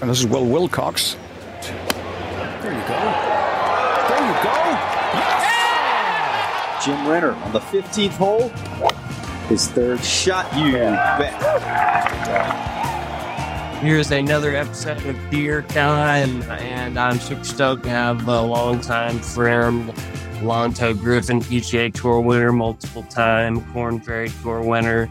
And this is Will Wilcox. There you go. There you go. Yeah! Jim Renner on the 15th hole. His third shot. You bet. Here's another episode of Ture Time, and I'm super stoked to have a longtime friend, Lanto Griffin, PGA Tour winner, multiple time Korn Ferry Tour winner.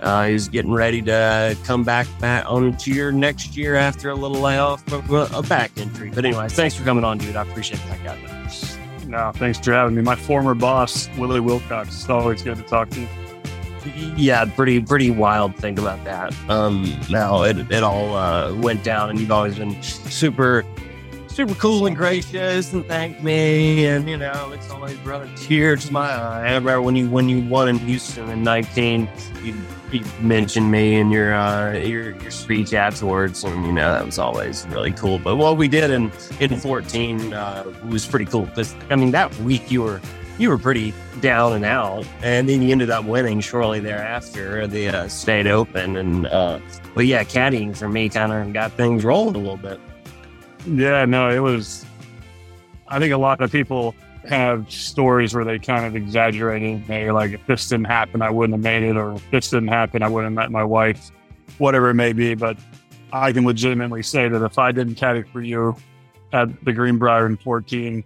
Uh, he's getting ready to come back, back on the tour next year after a little layoff of a back injury. But anyway, thanks for coming on, dude. I appreciate that, guy. No, thanks for having me. My former boss, Willie Wilcox. It's always good to talk to you. Yeah, pretty pretty wild thing about that. Um, now it it all uh, went down, and you've always been super super cool and gracious and thanked me, and you know it's always brought a tear to my eye. I remember when you when you won in Houston in nineteen, you, you mentioned me in your uh, your your speech afterwards, and you know that was always really cool. But what we did in in fourteen uh, was pretty cool because I mean that week you were you were pretty down and out, and then you ended up winning shortly thereafter the uh, state open. And uh, but yeah, caddying for me kind of got things rolling a little bit. Yeah, no, it was. I think a lot of people have stories where they kind of exaggerating. They're like, if this didn't happen, I wouldn't have made it, or if this didn't happen, I wouldn't have met my wife, whatever it may be. But I can legitimately say that if I didn't caddy for you at the Greenbrier in 14,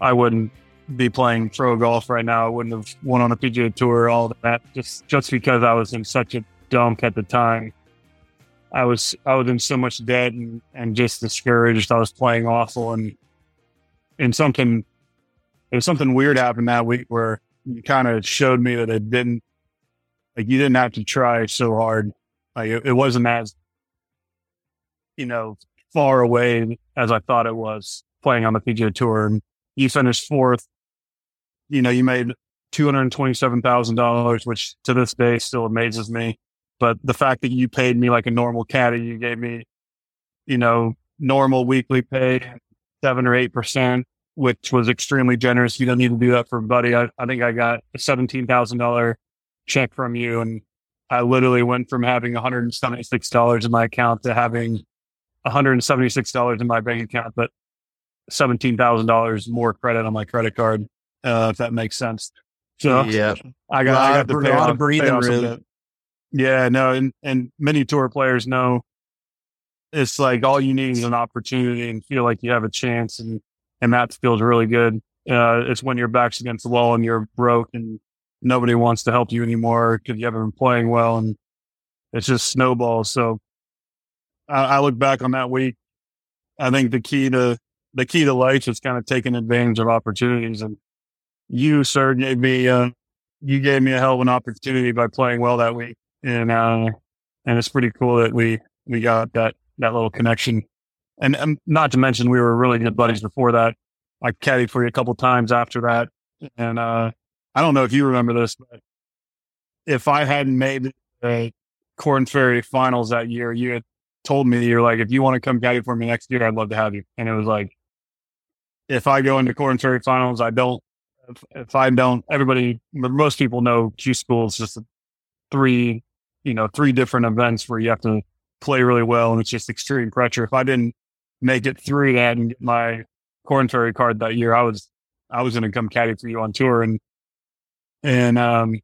I wouldn't be playing pro golf right now. I wouldn't have won on a PGA Tour, all that, just just because I was in such a dump at the time. I was I was in so much debt and, and just discouraged. I was playing awful and and something there was something weird happened that week where you kind of showed me that it didn't like you didn't have to try so hard. Like it, it wasn't as you know far away as I thought it was playing on the PGA Tour. And you finished fourth you know, you made $227,000, which to this day still amazes me. But the fact that you paid me like a normal caddy, you gave me, you know, normal weekly pay, seven or 8%, which was extremely generous. You don't need to do that for a Buddy. I, I think I got a $17,000 check from you. And I literally went from having $176 in my account to having $176 in my bank account, but $17,000 more credit on my credit card uh, if that makes sense. So yeah, I got, I got the pay off, breathing room. Yeah, no, and and many tour players know it's like all you need is an opportunity and feel like you have a chance, and and that feels really good. Uh, it's when your back's against the wall and you're broke and nobody wants to help you anymore because you haven't been playing well, and it's just snowballs. So I, I look back on that week. I think the key to the key to life is kind of taking advantage of opportunities and you, sir, gave me, uh, you gave me a hell of an opportunity by playing well that week. And, uh, and it's pretty cool that we, we got that, that little connection. And, and not to mention we were really good buddies before that. I caddied for you a couple times after that. And, uh, I don't know if you remember this, but if I hadn't made the Korn Ferry finals that year, you had told me you're like, if you want to come caddy for me next year, I'd love to have you. And it was like, if I go into Korn Ferry finals, I don't if, if I don't, everybody, most people know Q School is just three, you know, three different events where you have to play really well and it's just extreme pressure. If I didn't make it through that and get my Korn Ferry card that year, I was, I was going to come caddy for you on tour and, and, um,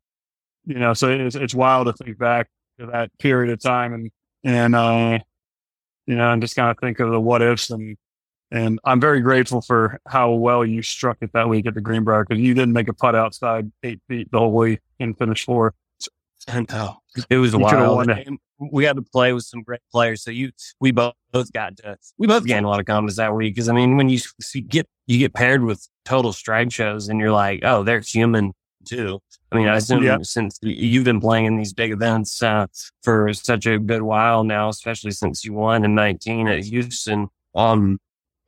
you know, so it's, it's wild to think back to that period of time and, and, uh, you know, and just kind of think of the what ifs and and I'm very grateful for how well you struck it that week at the Greenbrier because you didn't make a putt outside eight feet the whole way and finish fourth. And oh, it was wild. We got to play with some great players. So you, we both, both got to, we both gained a lot of confidence that week. Cause I mean, when you, you get, you get paired with total strike shows and you're like, oh, they're human too. I mean, I assume yeah. since you've been playing in these big events uh, for such a good while now, especially since you won in 19 at Houston, um,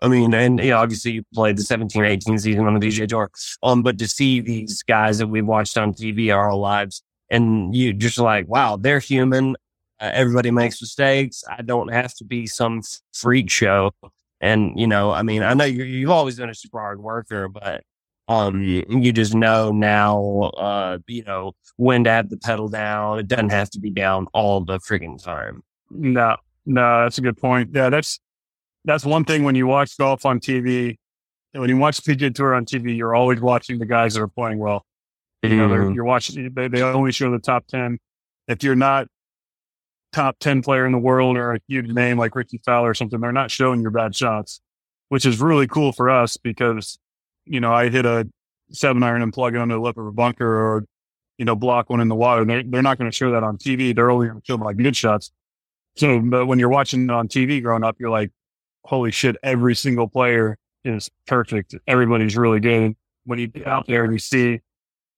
I mean, and you know, obviously you played the 17 18 season on the PGA Tour. Um, but to see these guys that we've watched on TV our whole lives and you just like, wow, they're human. Uh, everybody makes mistakes. I don't have to be some freak show. And, you know, I mean, I know you, have always been a super hard worker, but, um, you, just know now, uh, you know, when to have the pedal down. It doesn't have to be down all the freaking time. No, No, that's a good point. Yeah, that's that's one thing when you watch golf on TV. When you watch PGA Tour on TV, you're always watching the guys that are playing well. You know, Mhm. you're watching. They, they only show the top ten. If you're not top ten player in the world or a huge name like Rickie Fowler or something, they're not showing your bad shots, which is really cool for us because you know I hit a seven iron and plug it under the lip of a bunker or you know block one in the water. They're they're not going to show that on TV. They're only going to show my good shots. So, but when you're watching on TV growing up, you're like, holy shit, every single player is perfect. Everybody's really good. When you get out there and you see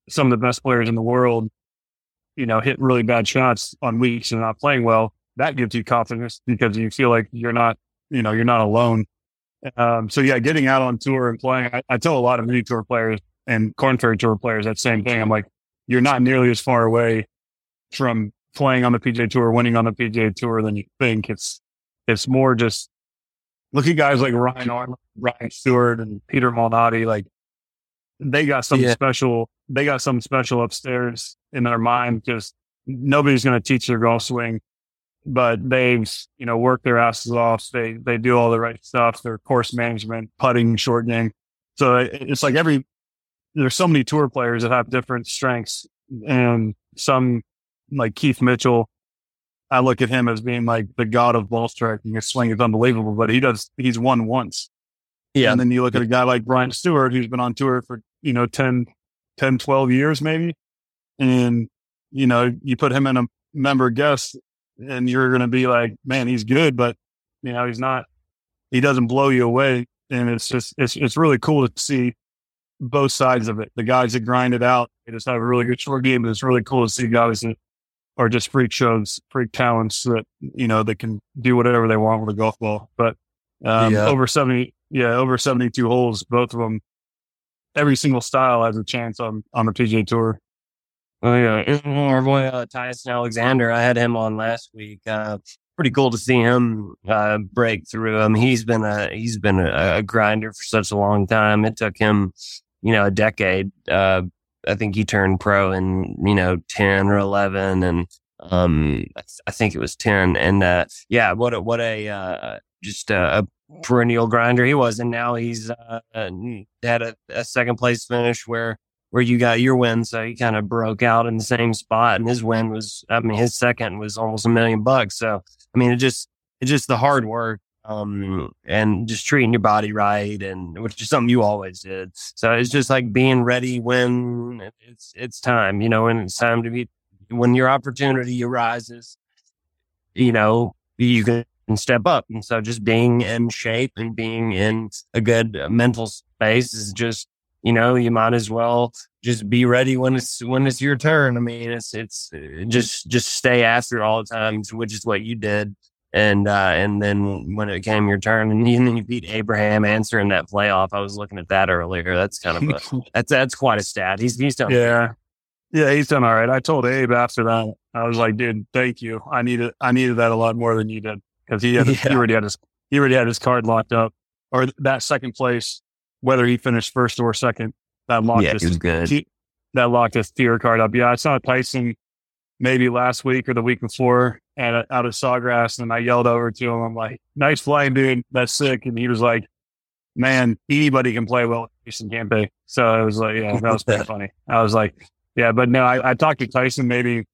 some of the best players in the world, you know, hit really bad shots on weeks and not playing well, that gives you confidence because you feel like you're not, you know, you're not alone. Um, so yeah, getting out on tour and playing, I, I tell a lot of mini tour players and Korn Ferry tour players that same thing. I'm like, you're not nearly as far away from playing on the PGA tour, winning on the PGA tour than you think. It's, it's more just look at guys like Ryan Armour, Ryan Stuard and Peter Malnati. Like they got something Yeah. special. They got something special upstairs in their mind because nobody's going to teach their golf swing, but they've, you know, worked their asses off. They, they do all the right stuff, their course management, putting, short game. So it's like every, there's so many tour players that have different strengths and some like Keith Mitchell. I look at him as being like the god of ball striking. His swing is unbelievable, but he does, he's won once. Yeah. And then you look at a guy like Brian Stuard, who's been on tour for, you know, 10, 10, 12 years maybe. And, you know, you put him in a member guest and you're going to be like, man, he's good, but, you know, he's not, he doesn't blow you away. And it's just, it's, it's really cool to see both sides of it. The guys that grind it out, they just have a really good short game. But it's really cool to see guys that are just freak shows, freak talents that, you know, they can do whatever they want with a golf ball. But, um, Yeah. over 70, yeah, over 72 holes, both of them, every single style has a chance on, on the PGA Tour. Oh yeah, our boy uh, Tyson Alexander. I had him on last week. Uh, pretty cool to see him uh, break through. I mean, he's been a he's been a, a grinder for such a long time. It took him, you know, a decade. Uh, I think he turned pro in you know ten or eleven, and um, I, th- I think it was ten. And uh, yeah, what a what a uh, just a, a perennial grinder he was, and now he's uh, had a, a second place finish where where you got your win. So he kind of broke out in the same spot and his win was, I mean, his second was almost a million bucks. So, I mean, it just, it's just the hard work, um, and just treating your body right. And which is something you always did. So it's just like being ready when it's, it's time, you know, when it's time to be, when your opportunity arises, you know, you can step up. And so just being in shape and being in a good mental space is just, you know, you might as well just be ready when it's when it's your turn. I mean, it's it's uh, just just stay after all the times, which is what you did. And uh, and then when it came your turn, and then you beat Abraham Ancer in that playoff. I was looking at that earlier. That's kind of a, that's that's quite a stat. He's he's done. Yeah. Yeah, he's done all right. I told Abe after that, I was like, dude, thank you. I needed, I needed that a lot more than you did because he had, he Yeah. already had his, he already had his card locked up or that second place, whether he finished first or second, that locked yeah, his, he was good. he- that locked his tier card up. Yeah, I saw Tyson maybe last week or the week before and uh, out of Sawgrass, and I yelled over to him. I'm like, "Nice flying, dude. That's sick." And he was like, "Man, anybody can play well with Jason Campe." So I was like, "Yeah, that was pretty funny." I was like, "Yeah," but no, I, I talked to Tyson maybe.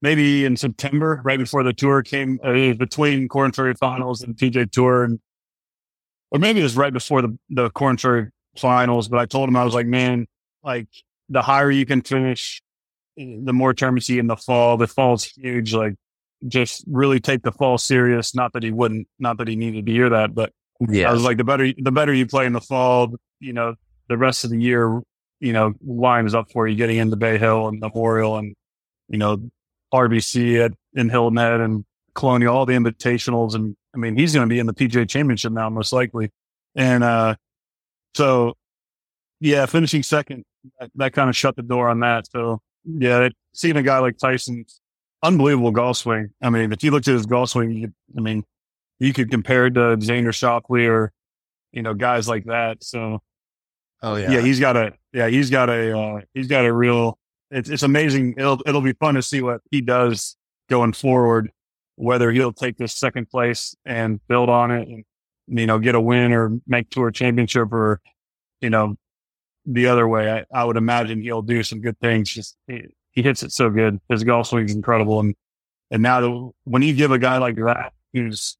Maybe in September, right before the tour came, uh, between Korn Ferry Finals and PGA Tour, and or maybe it was right before the the Korn Ferry Finals. But I told him I was like, man, like the higher you can finish, the more tournaments you see in the fall. The fall's huge. Like, just really take the fall serious. Not that he wouldn't, not that he needed to hear that, but I was like, the better, the better you play in the fall, you know, the rest of the year, you know, lines up for you getting into Bay Hill and Memorial and, you know, RBC at, in Hilton Head and Colonial, all the invitationals. And I mean, he's going to be in the PGA championship now, most likely. And, uh, so yeah, finishing second, that, that kind of shut the door on that. So yeah, it, seeing a guy like Tyson, unbelievable golf swing. I mean, if you looked at his golf swing, you, I mean, you could compare it to Xander Schauffele or, you know, guys like that. So oh yeah, he's got a, yeah, he's got a, uh, he's got a real, it's, it's amazing. It'll, it'll be fun to see what he does going forward. whether he'll take this second place and build on it and, you know, get a win or make tour championship or, you know, the other way. I, I would imagine he'll do some good things. Just he, he hits it so good. His golf swing is incredible. And, and now the, when you give a guy like that, who's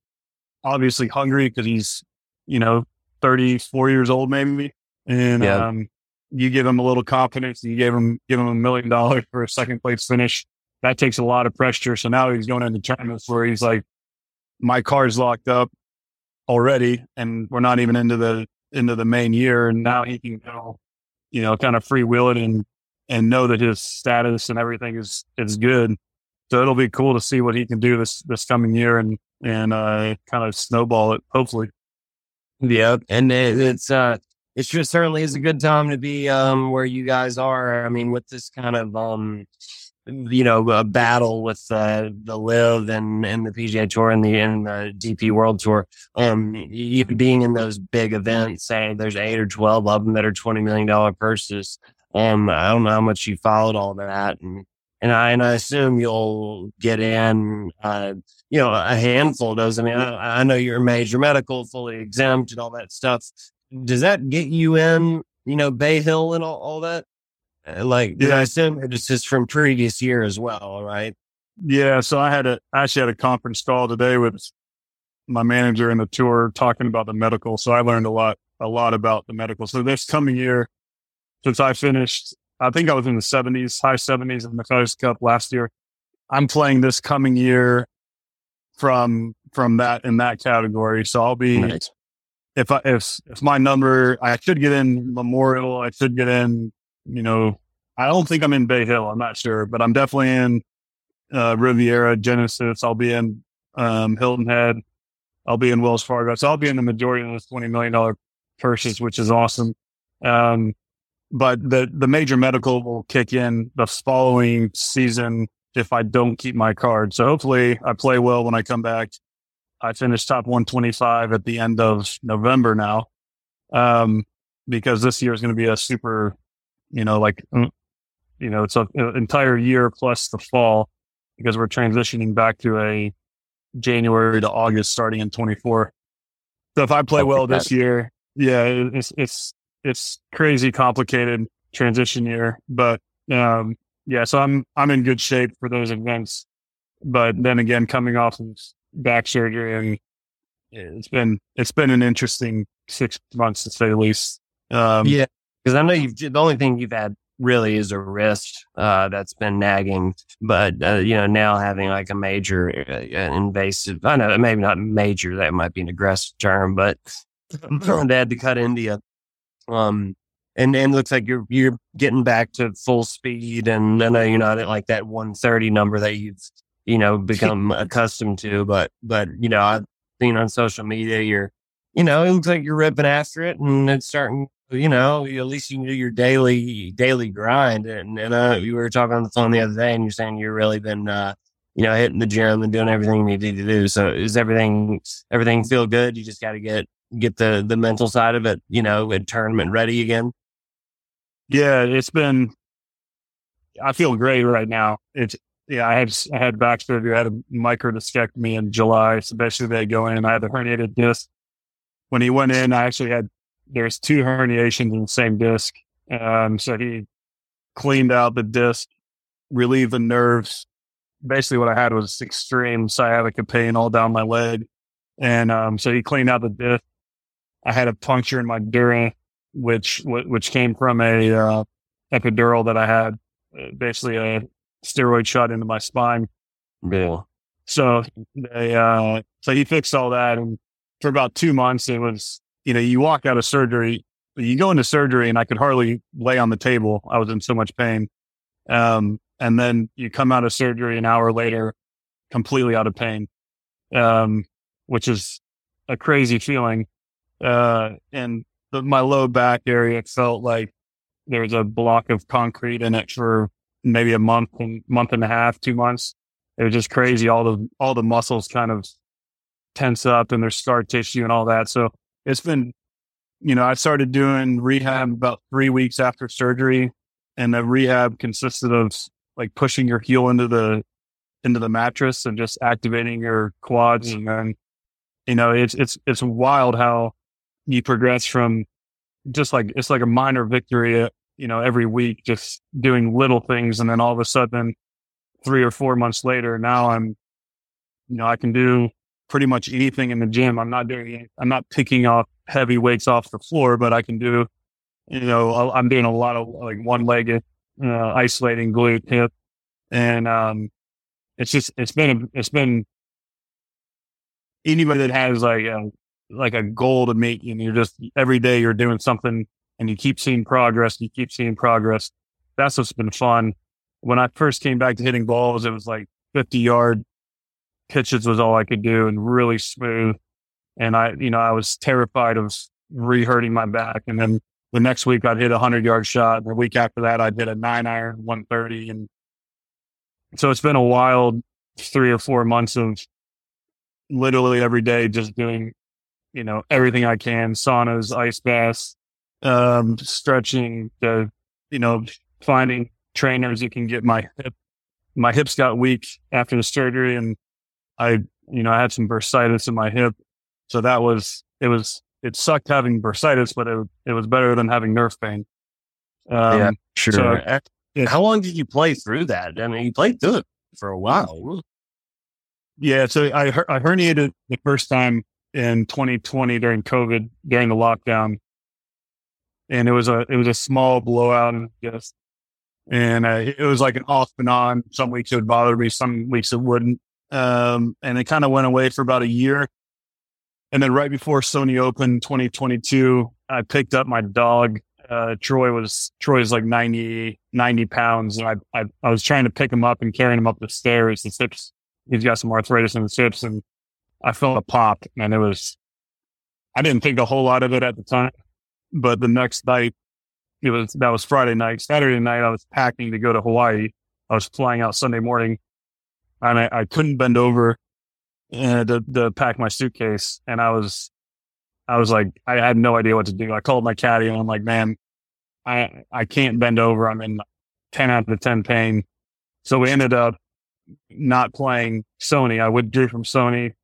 obviously hungry because he's, you know, 34 years old, maybe. And, Yeah. um, you give him a little confidence. You give him, give him a million dollars for a second place finish. That takes a lot of pressure. So now he's going into tournaments where he's like, my car's locked up already and we're not even into the, into the main year. And now he can go, you know, kind of free wheel it and, and know that his status and everything is, is good. So it'll be cool to see what he can do this, this coming year and, and, uh, kind of snowball it, hopefully. Yeah, And it, it's, uh, it sure certainly is a good time to be, um, where you guys are. I mean, with this kind of, um, you know, a battle with, uh, the LIV and, and the PGA tour and the, and the DP world tour, um, you being in those big events, say there's eight or 12 of them that are $20 million purses. Um, I don't know how much you followed all that. And, and I, and I assume you'll get in, uh, you know, a handful of those. I mean, I, I know you're major medical, fully exempt and all that stuff. Does that get you in, you know, Bay Hill and all, all that? Uh, Like, yeah. I assume it's just from previous year as well, right? Yeah. So I had a, I actually had a conference call today with my manager in the tour talking about the medical. So I learned a lot, a lot about the medical. So this coming year, since I finished, I think I was in the seventies, high seventies in the Coast Cup last year. I'm playing this coming year from, from that in that category. So I'll be, Nice. If I, if, if my number, I should get in Memorial, I should get in, you know, I don't think I'm in Bay Hill. I'm not sure, but I'm definitely in, uh, Riviera, Genesis. I'll be in, um, Hilton Head. I'll be in Wells Fargo. So I'll be in the majority of those $20 million purses, which is awesome. Um, but the, the major medical will kick in the following season if I don't keep my card. So hopefully I play well when I come back. I finished top 125 at the end of November now. Um, because this year is going to be a super, you know, like, mm, you know, it's a- an entire year plus the fall because we're transitioning back to a January to August starting in 24. So if I play well this year, yeah, it's, it's, it's crazy complicated transition year, but, um, yeah, so I'm, I'm in good shape for those events. But then again, coming off of back surgery and it's been, it's been an interesting six months to say the least. Um, yeah. Cause I know you've, the only thing you've had really is a wrist, uh, that's been nagging, but, uh, you know, now having like a major uh, invasive, I know maybe not major, that might be an aggressive term, but they had to cut India. Um, and, and looks like you're, you're getting back to full speed. And I know you're not at like that 130 number that you've, you know, become accustomed to, but, but, you know, I've seen on social media, you're, you know, it looks like you're ripping after it and it's starting, you know, at least you can do your daily, daily grind. And, and, uh, you were talking on the phone the other day and you're saying you've really been, uh, you know, hitting the gym and doing everything you need to do. So is everything, everything feel good? You just got to get, get the, the mental side of it, you know, and tournament ready again. Yeah, it's been. I feel great right now. It's yeah. I had I had back surgery. I had a microdiscectomy in July. So basically, they go in. And I had a herniated disc. When he went in, I actually had there's two herniations in the same disc. Um, so he cleaned out the disc, relieved the nerves. Basically, what I had was extreme sciatica pain all down my leg, and um, so he cleaned out the disc. I had a puncture in my dura, which which came from a uh, epidural that I had, uh, basically a steroid shot into my spine. Yeah. So they, uh, so he fixed all that. And for about two months, it was, you know, you walk out of surgery, you go into surgery and I could hardly lay on the table. I was in so much pain. Um, and then you come out of surgery an hour later, completely out of pain. Um, which is a crazy feeling. Uh, and the, my low back area felt like there was a block of concrete in it for maybe a month and month and a half, two months. It was just crazy. All the, all the muscles kind of tense up and there's scar tissue and all that. So it's been, you know, I started doing rehab about three weeks after surgery and the rehab consisted of like pushing your heel into the, into the mattress and just activating your quads. Mm. And then, you know, it's, it's, it's wild how you progress from just like, it's like a minor victory, you know, every week, just doing little things. And then all of a sudden, three or four months later, now I'm, you know, I can do pretty much anything in the gym. I'm not doing, I'm not picking off heavy weights off the floor, but I can do, you know, I'm doing a lot of like one legged, uh, isolating glute hip. And, um, it's just, it's been, it's been anybody that has like, a, like a goal to meet and you're just every day you're doing something and you keep seeing progress, you keep seeing progress. That's what's been fun. When I first came back to hitting balls, it was like 50 yard pitches was all I could do and really smooth. And I, you know, I was terrified of re-hurting my back. And then the next week I'd hit a hundred yard shot. And the week after that, I'd hit a nine iron, 130. And so it's been a wild three or four months of literally every day just doing, you know, everything I can, saunas, ice baths, um, stretching, the, you know, finding trainers that can get my hip. My hips got weak after the surgery and I, you know, I had some bursitis in my hip. So that was, it was, it sucked having bursitis, but it, it was better than having nerve pain. Um, yeah, sure. So, yeah. How long did you play through that? I mean, you played through it for a while. Yeah. So I, I herniated the first time in 2020 during COVID, during the lockdown. And it was a, it was a small blowout and just, and uh, it was like an off and on. Some weeks it would bother me. Some weeks it wouldn't. Um, and it kind of went away for about a year. And then right before Sony Open 2022, I picked up my dog. Uh, Troy was, Troy's like 90, 90 pounds. And I, I, I was trying to pick him up and carrying him up the stairs. His hips, he's got some arthritis in his hips and I felt a pop and it was, I didn't think a whole lot of it at the time, but the next night it was, that was Friday night. Saturday night, I was packing to go to Hawaii. I was flying out Sunday morning and I, I couldn't bend over uh, to, to pack my suitcase. And I was, I was like, I had no idea what to do. I called my caddy and I'm like, man, I, I can't bend over. I'm in 10 out of the 10 pain. So we ended up not playing Sony. I withdrew from Sony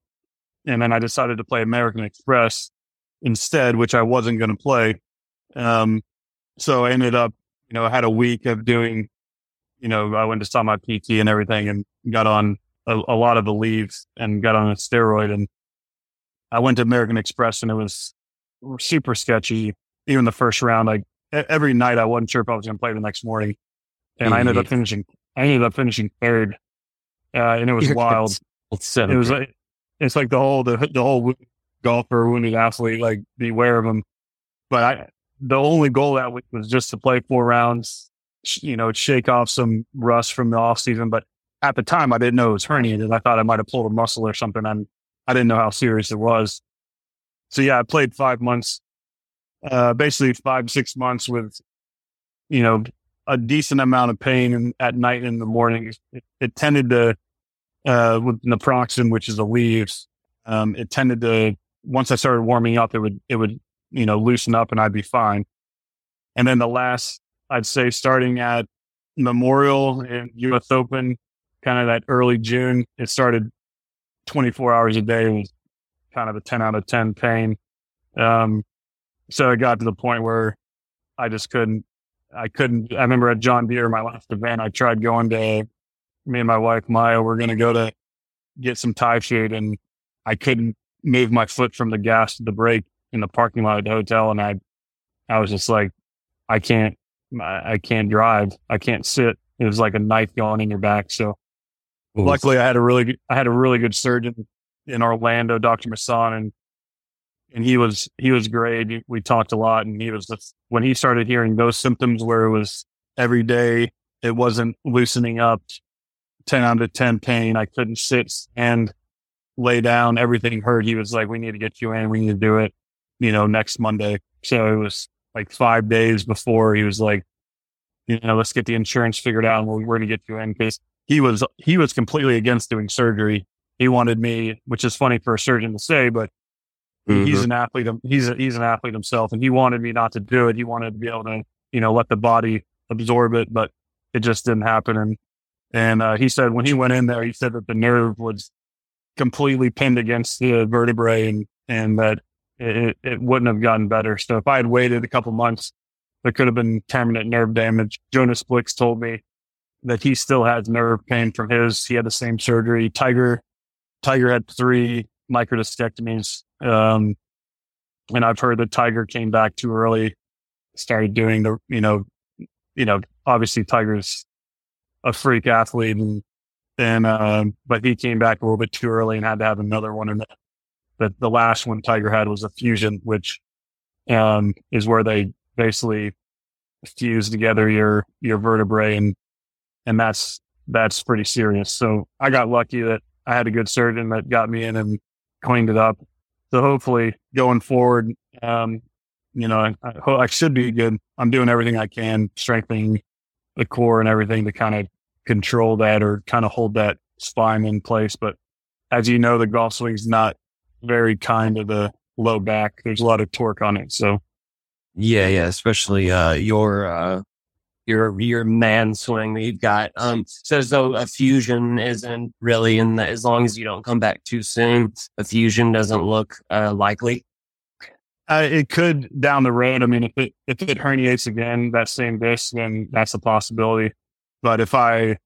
and then I decided to play American Express instead, which I wasn't going to play. Um, so I ended up, you know, I had a week of doing, you know, I went to saw my PT and everything and got on a, a lot of the leaves and got on a steroid. And I went to American Express and it was super sketchy. Even the first round, I every night I wasn't sure if I was going to play the next morning, and mm-hmm. I ended up finishing. I ended up finishing third, uh, and it was You're wild. It was like it's like the whole the the whole golfer, wounded athlete, like beware of them. But I the only goal that week was just to play four rounds, you know, shake off some rust from the off season. But at the time, I didn't know it was herniated. I thought I might have pulled a muscle or something. And I didn't know how serious it was. So yeah, I played five months, uh, basically five, six months with, you know, a decent amount of pain and at night and in the morning. It, it tended to, uh, with naproxen, which is Aleve, um, it tended to, once I started warming up, it would, it would, you know, loosen up and I'd be fine. And then the last, I'd say starting at Memorial and US Open, kind of that early June. It started 24 hours a day. Was kind of a 10 out of 10 pain. Um, so it got to the point where I just couldn't, I couldn't, I remember at John Deere, my last event, I tried going to me and my wife, Maya, we're going to go to get some Thai food and I couldn't move my foot from the gas to the brake in the parking lot of the hotel. And I, I was just like, I can't, I, can't drive. I can't sit. It was like a knife going in your back. So Oof. Luckily, I had a really, I had a really good surgeon in Orlando, Dr. Masson, and and he was he was great. We talked a lot, and he was just, when he started hearing those symptoms where it was every day, it wasn't loosening up, ten out of ten pain. I couldn't sit and lay down. Everything hurt. He was like, "We need to get you in. We need to do it." You know, next Monday. So it was like five days before he was like, you know, let's get the insurance figured out and we're going to get you in because he was he was completely against doing surgery. He wanted me, which is funny for a surgeon to say, but mm-hmm. he's an athlete. He's a, he's an athlete himself, and he wanted me not to do it. He wanted to be able to, you know, let the body absorb it, but it just didn't happen. And And uh, he said when he went in there, he said that the nerve was completely pinned against the vertebrae and, and that it, it wouldn't have gotten better. So if I had waited a couple months, there could have been permanent nerve damage. Jonas Blixt told me that he still has nerve pain from his. He had the same surgery. Tiger, Tiger had three microdiscectomies. Um, and I've heard that Tiger came back too early, started doing the, you know, you know, obviously Tiger's a freak athlete and, and, uh, but he came back a little bit too early and had to have another one. And the, the last one Tiger had was a fusion, which, um, is where they basically fuse together your, your vertebrae and, and that's, that's pretty serious. So I got lucky that I had a good surgeon that got me in and cleaned it up. So hopefully going forward, um, you know, I, I, I should be good. I'm doing everything I can, strengthening the core and everything to kind of control that or kind of hold that spine in place. But as you know, the golf swing's not very kind to the low back. There's a lot of torque on it. So yeah, yeah, especially uh your uh your your man swing that you've got. Um so so a fusion isn't really in the as long as you don't come back too soon, a fusion doesn't look uh likely. Uh, it could down the road. I mean, if it if it herniates again that same disc, then that's a possibility. But if I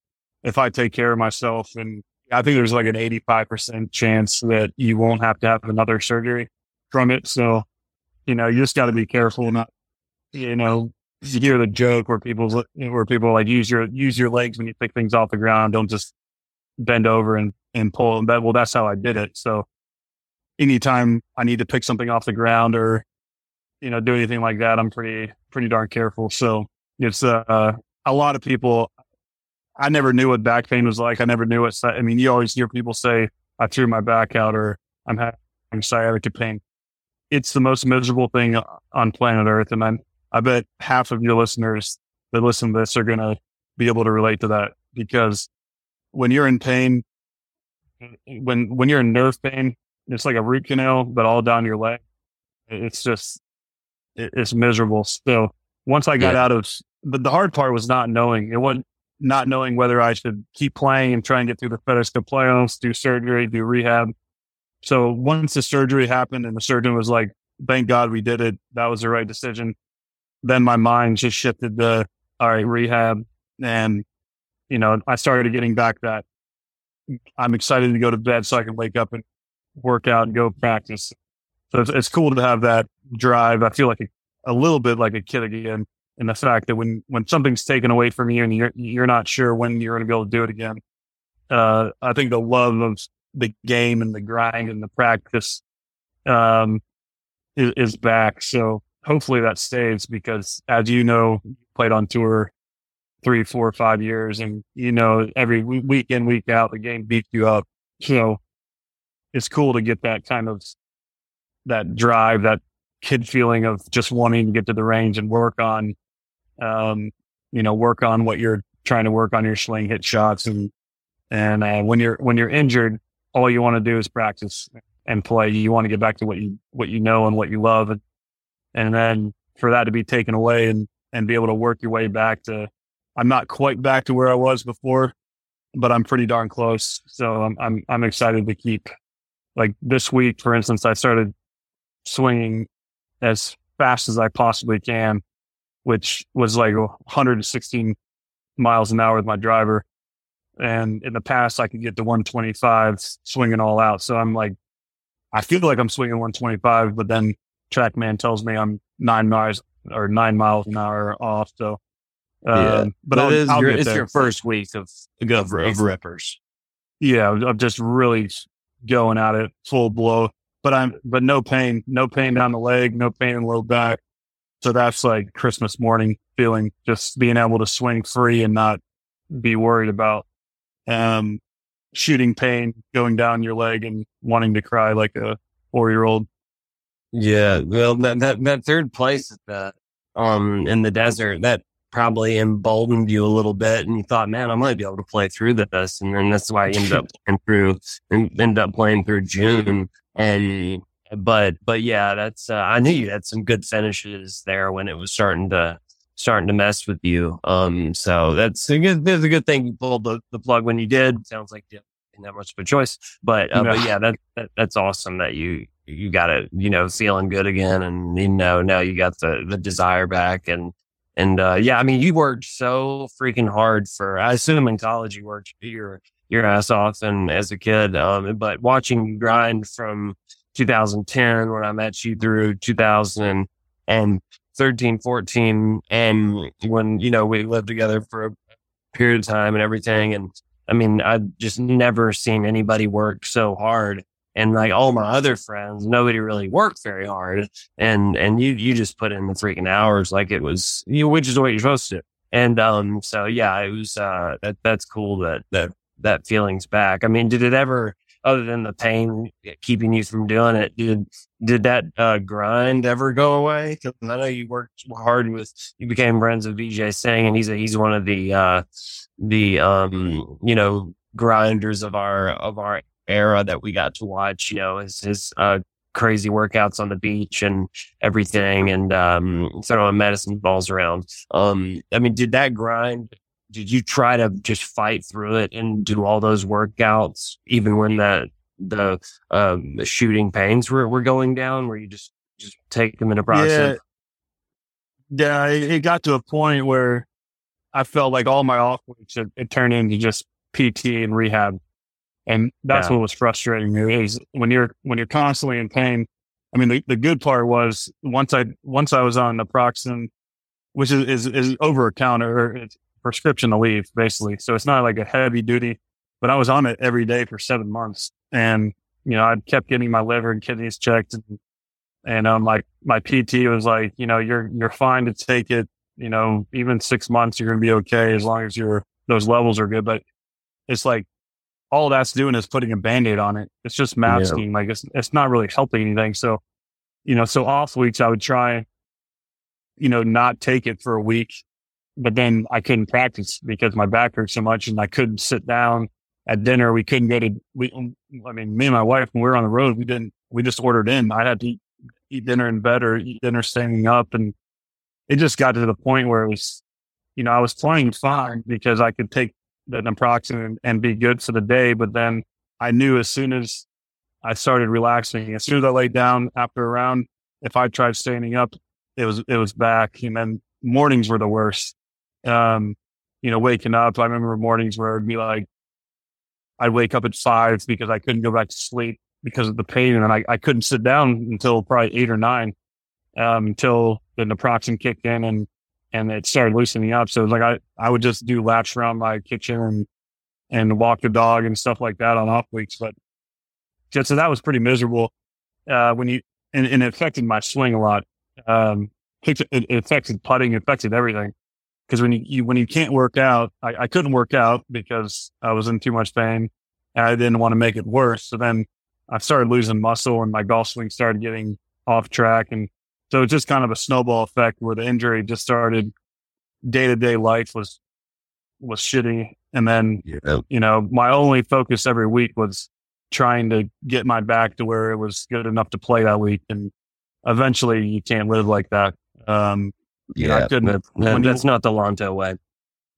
if I take care of myself, and I think there's like an 85 percent chance that you won't have to have another surgery from it. So, you know, you just got to be careful. Not, you know, you hear the joke where people where people like use your use your legs when you pick things off the ground. Don't just bend over and and pull. Well, that's how I did it. So anytime I need to pick something off the ground or, you know, do anything like that, I'm pretty, pretty darn careful. So it's, uh, a lot of people, I never knew what back pain was like. I never knew what, I mean, you always hear people say, I threw my back out or I'm having sciatica pain. It's the most miserable thing on planet earth. And I'm, I bet half of your listeners that listen to this are going to be able to relate to that because when you're in pain, when, when you're in nerve pain, it's like a root canal, but all down your leg. It's just, it's miserable. So once I got yeah. out of, but the hard part was not knowing. It wasn't not knowing whether I should keep playing and try and get through the FedEx Cup playoffs, do surgery, do rehab. So once the surgery happened and the surgeon was like, thank God we did it. That was the right decision. Then my mind just shifted to, all right, rehab. And, you know, I started getting back that I'm excited to go to bed so I can wake up and work out and go practice. So it's, it's cool to have that drive. I feel like a, a little bit like a kid again in the fact that when, when something's taken away from you and you're, you're not sure when you're going to be able to do it again. Uh, I think the love of the game and the grind and the practice, um, is, is back. So hopefully that stays because as you know, you played on tour three, four, five years and you know, every week in, week out, the game beats you up. So it's cool to get that kind of that drive, that kid feeling of just wanting to get to the range and work on, um, you know, work on what you're trying to work on your swing, hit shots, and and uh, when you're when you're injured, all you want to do is practice and play. You want to get back to what you what you know and what you love, and and then for that to be taken away and and be able to work your way back to, I'm not quite back to where I was before, but I'm pretty darn close. So I'm I'm I'm excited to keep like this week, for instance, I started swinging as fast as I possibly can, which was like 116 miles an hour with my driver. And in the past, I could get to 125 swinging all out. So I'm like, I feel like I'm swinging 125, but then TrackMan tells me I'm nine miles or nine miles an hour off. So, yeah, um, but I'll, is I'll your, it's your first week of, of, of rippers. Yeah, I'm just really going at it full blow, but I'm, but no pain, no pain down the leg, no pain in the low back. So that's like Christmas morning feeling, just being able to swing free and not be worried about, um, shooting pain going down your leg and wanting to cry like a four year old. Yeah. Well, that, that, that third place at the, um, in the desert, that probably emboldened you a little bit and you thought, man, I might be able to play through this. And then that's why I ended up playing through and ended up playing through June. And, but, but yeah, that's, uh, I knew you had some good finishes there when it was starting to, starting to mess with you. Um, so that's a good, that's a good thing you pulled the, the plug when you did. Sounds like you didn't have much of a choice, but, uh, but yeah, that, that, that's awesome that you, you got it, you know, feeling good again. And, you know, now you got the, the desire back and, and, uh, yeah, I mean, you worked so freaking hard for, I assume in college you worked your, your ass off and as a kid. Um, but watching you grind from 2010 when I met you through 2013, 14, and when, you know, we lived together for a period of time and everything. And I mean, I've just never seen anybody work so hard and like all my other friends, nobody really worked very hard. And, and you, you just put in the freaking hours like it was, you, which is what you're supposed to. And, um, so yeah, it was, uh, that, that's cool that, that, that feeling's back. I mean, did it ever, other than the pain keeping you from doing it, did, did that, uh, grind ever go away? Cause I know you worked hard with, you became friends with Vijay Singh and he's a, he's one of the, uh, the, um, you know, grinders of our, of our era that we got to watch, you know, his, his, uh, crazy workouts on the beach and everything and, um, throwing medicine balls around. Um, I mean, did that grind, did you try to just fight through it and do all those workouts, even when that, the, um, the shooting pains were, were going down where you just, just take them in a process? Yeah. Yeah. It, it got to a point where I felt like all my off weeks, it, it turned into just PT and rehab and that's yeah. what was frustrating me is when you're, when you're constantly in pain. I mean, the, the good part was once I, once I was on naproxen, which is, is, is over a counter, it's prescription to leave basically. So it's not like a heavy duty, but I was on it every day for seven months. And, you know, I kept getting my liver and kidneys checked and, and, um, like my PT was like, you know, you're, you're fine to take it, you know, even six months, you're going to be okay as long as your, those levels are good. But it's like, all that's doing is putting a band-aid on it. It's just masking. Yeah. Like it's, it's not really helping anything. So, you know, so off weeks I would try, you know, not take it for a week, but then I couldn't practice because my back hurt so much and I couldn't sit down at dinner. We couldn't go to, we, um, I mean, me and my wife, when we were on the road, we didn't, we just ordered in. I had to eat, eat dinner in bed or eat dinner standing up. And it just got to the point where it was, you know, I was playing fine because I could take the naproxen and, and be good for the day. But then I knew as soon as I started relaxing, as soon as I laid down after a round, if I tried standing up, it was, it was back. And then mornings were the worst. Um, you know, waking up, I remember mornings where it'd be like, I'd wake up at five because I couldn't go back to sleep because of the pain. And I, I couldn't sit down until probably eight or nine, um, until the naproxen kicked in and and it started loosening up. So like I, I would just do laps around my kitchen and, and walk the dog and stuff like that on off weeks. But just, so that was pretty miserable. Uh, when you, and, and, it affected my swing a lot. Um, it, it affected putting, it affected everything. Cause when you, you, when you can't work out, I, I couldn't work out because I was in too much pain and I didn't want to make it worse. So then I started losing muscle and my golf swing started getting off track and so it's just kind of a snowball effect where the injury just started day to day life was, was shitty. And then, yeah. you know, my only focus every week was trying to get my back to where it was good enough to play that week. And eventually you can't live like that. Um, yeah, you know, that, that's you, not the Lanto way.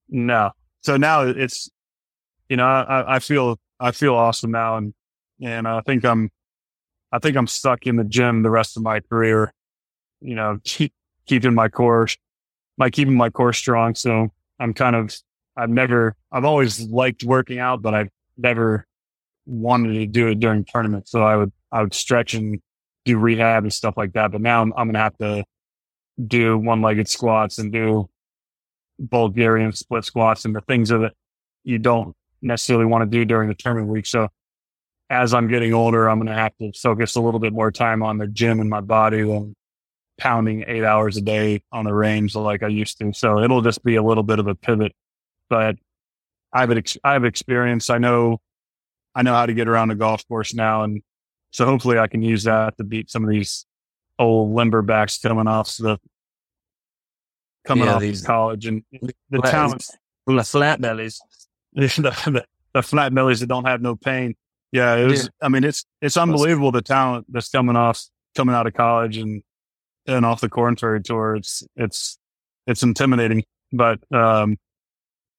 No. So now it's, you know, I, I feel, I feel awesome now. And, and I think I'm, I think I'm stuck in the gym the rest of my career you know, keep, keeping my core, by keeping my core strong. So I'm kind of, I've never, I've always liked working out, but I've never wanted to do it during tournaments. So I would, I would stretch and do rehab and stuff like that. But now I'm, I'm going to have to do one legged squats and do Bulgarian split squats and the things that you don't necessarily want to do during the tournament week. So as I'm getting older, I'm going to have to focus a little bit more time on the gym and my body than pounding eight hours a day on the range like I used to. So it'll just be a little bit of a pivot, but I have, ex- I have experience. I know, I know how to get around a golf course now. And so hopefully I can use that to beat some of these old limber backs coming off the, coming yeah, off these college and the flat, talent. The flat bellies. the, the, flat bellies that don't have no pain. Yeah. It was, yeah. I mean, it's, it's unbelievable the talent that's coming off, coming out of college and and off the Ferry tour, it's it's it's intimidating. But um,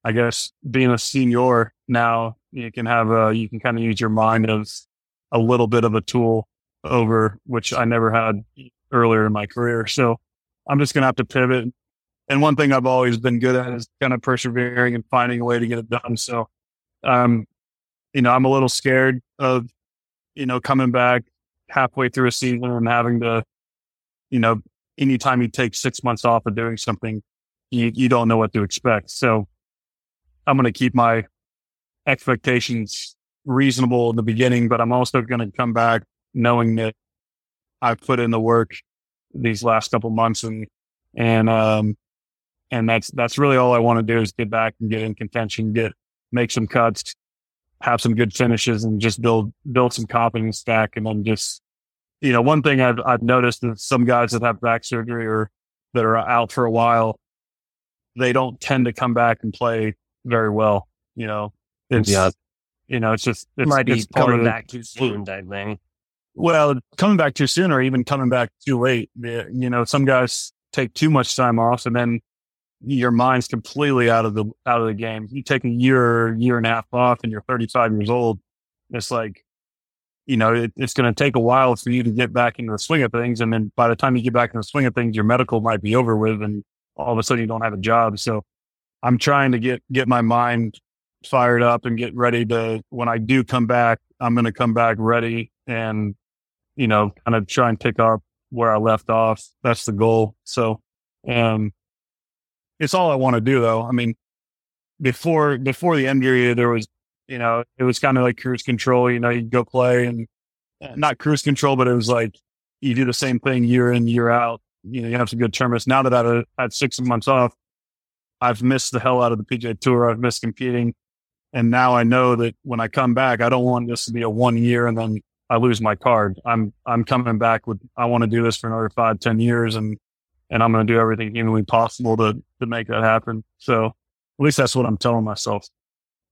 I guess being a senior now, you can have a you can kind of use your mind as a little bit of a tool over which I never had earlier in my career. So I'm just gonna have to pivot. And one thing I've always been good at is kind of persevering and finding a way to get it done. So um, you know, I'm a little scared of, you know, coming back halfway through a season and having to, you know, anytime you take six months off of doing something, you, you don't know what to expect. So I'm going to keep my expectations reasonable in the beginning, but I'm also going to come back knowing that I've put in the work these last couple months and, and, um, and that's, that's really all I want to do is get back and get in contention, get, make some cuts, have some good finishes and just build, build some confidence back. And then just, you know, one thing I've, I've noticed is some guys that have back surgery or that are out for a while, they don't tend to come back and play very well. You know, it's, yeah. you know, it's just, it's, might be it's coming back too soon, I think. Well, coming back too soon or even coming back too late. You know, some guys take too much time off and then your mind's completely out of the out of the game. You take a year, year and a half off, and you're 35 years old. It's like, you know, it, it's going to take a while for you to get back into the swing of things, and then by the time you get back in the swing of things, your medical might be over with, and all of a sudden you don't have a job. So, I'm trying to get get my mind fired up and get ready to when I do come back, I'm going to come back ready and you know, kind of try and pick up where I left off. That's the goal. So, um, it's all I want to do though. I mean, before, before the end period, there was, you know, it was kind of like cruise control, you know, you go play and not cruise control, but it was like you do the same thing year in, year out. You know, you have some good tournaments. Now that I've had six months off, I've missed the hell out of the PGA tour. I've missed competing. And now I know that when I come back, I don't want this to be a one year and then I lose my card. I'm, I'm coming back with, I want to do this for another five, ten years and and I'm going to do everything humanly possible to to make that happen. So at least that's what I'm telling myself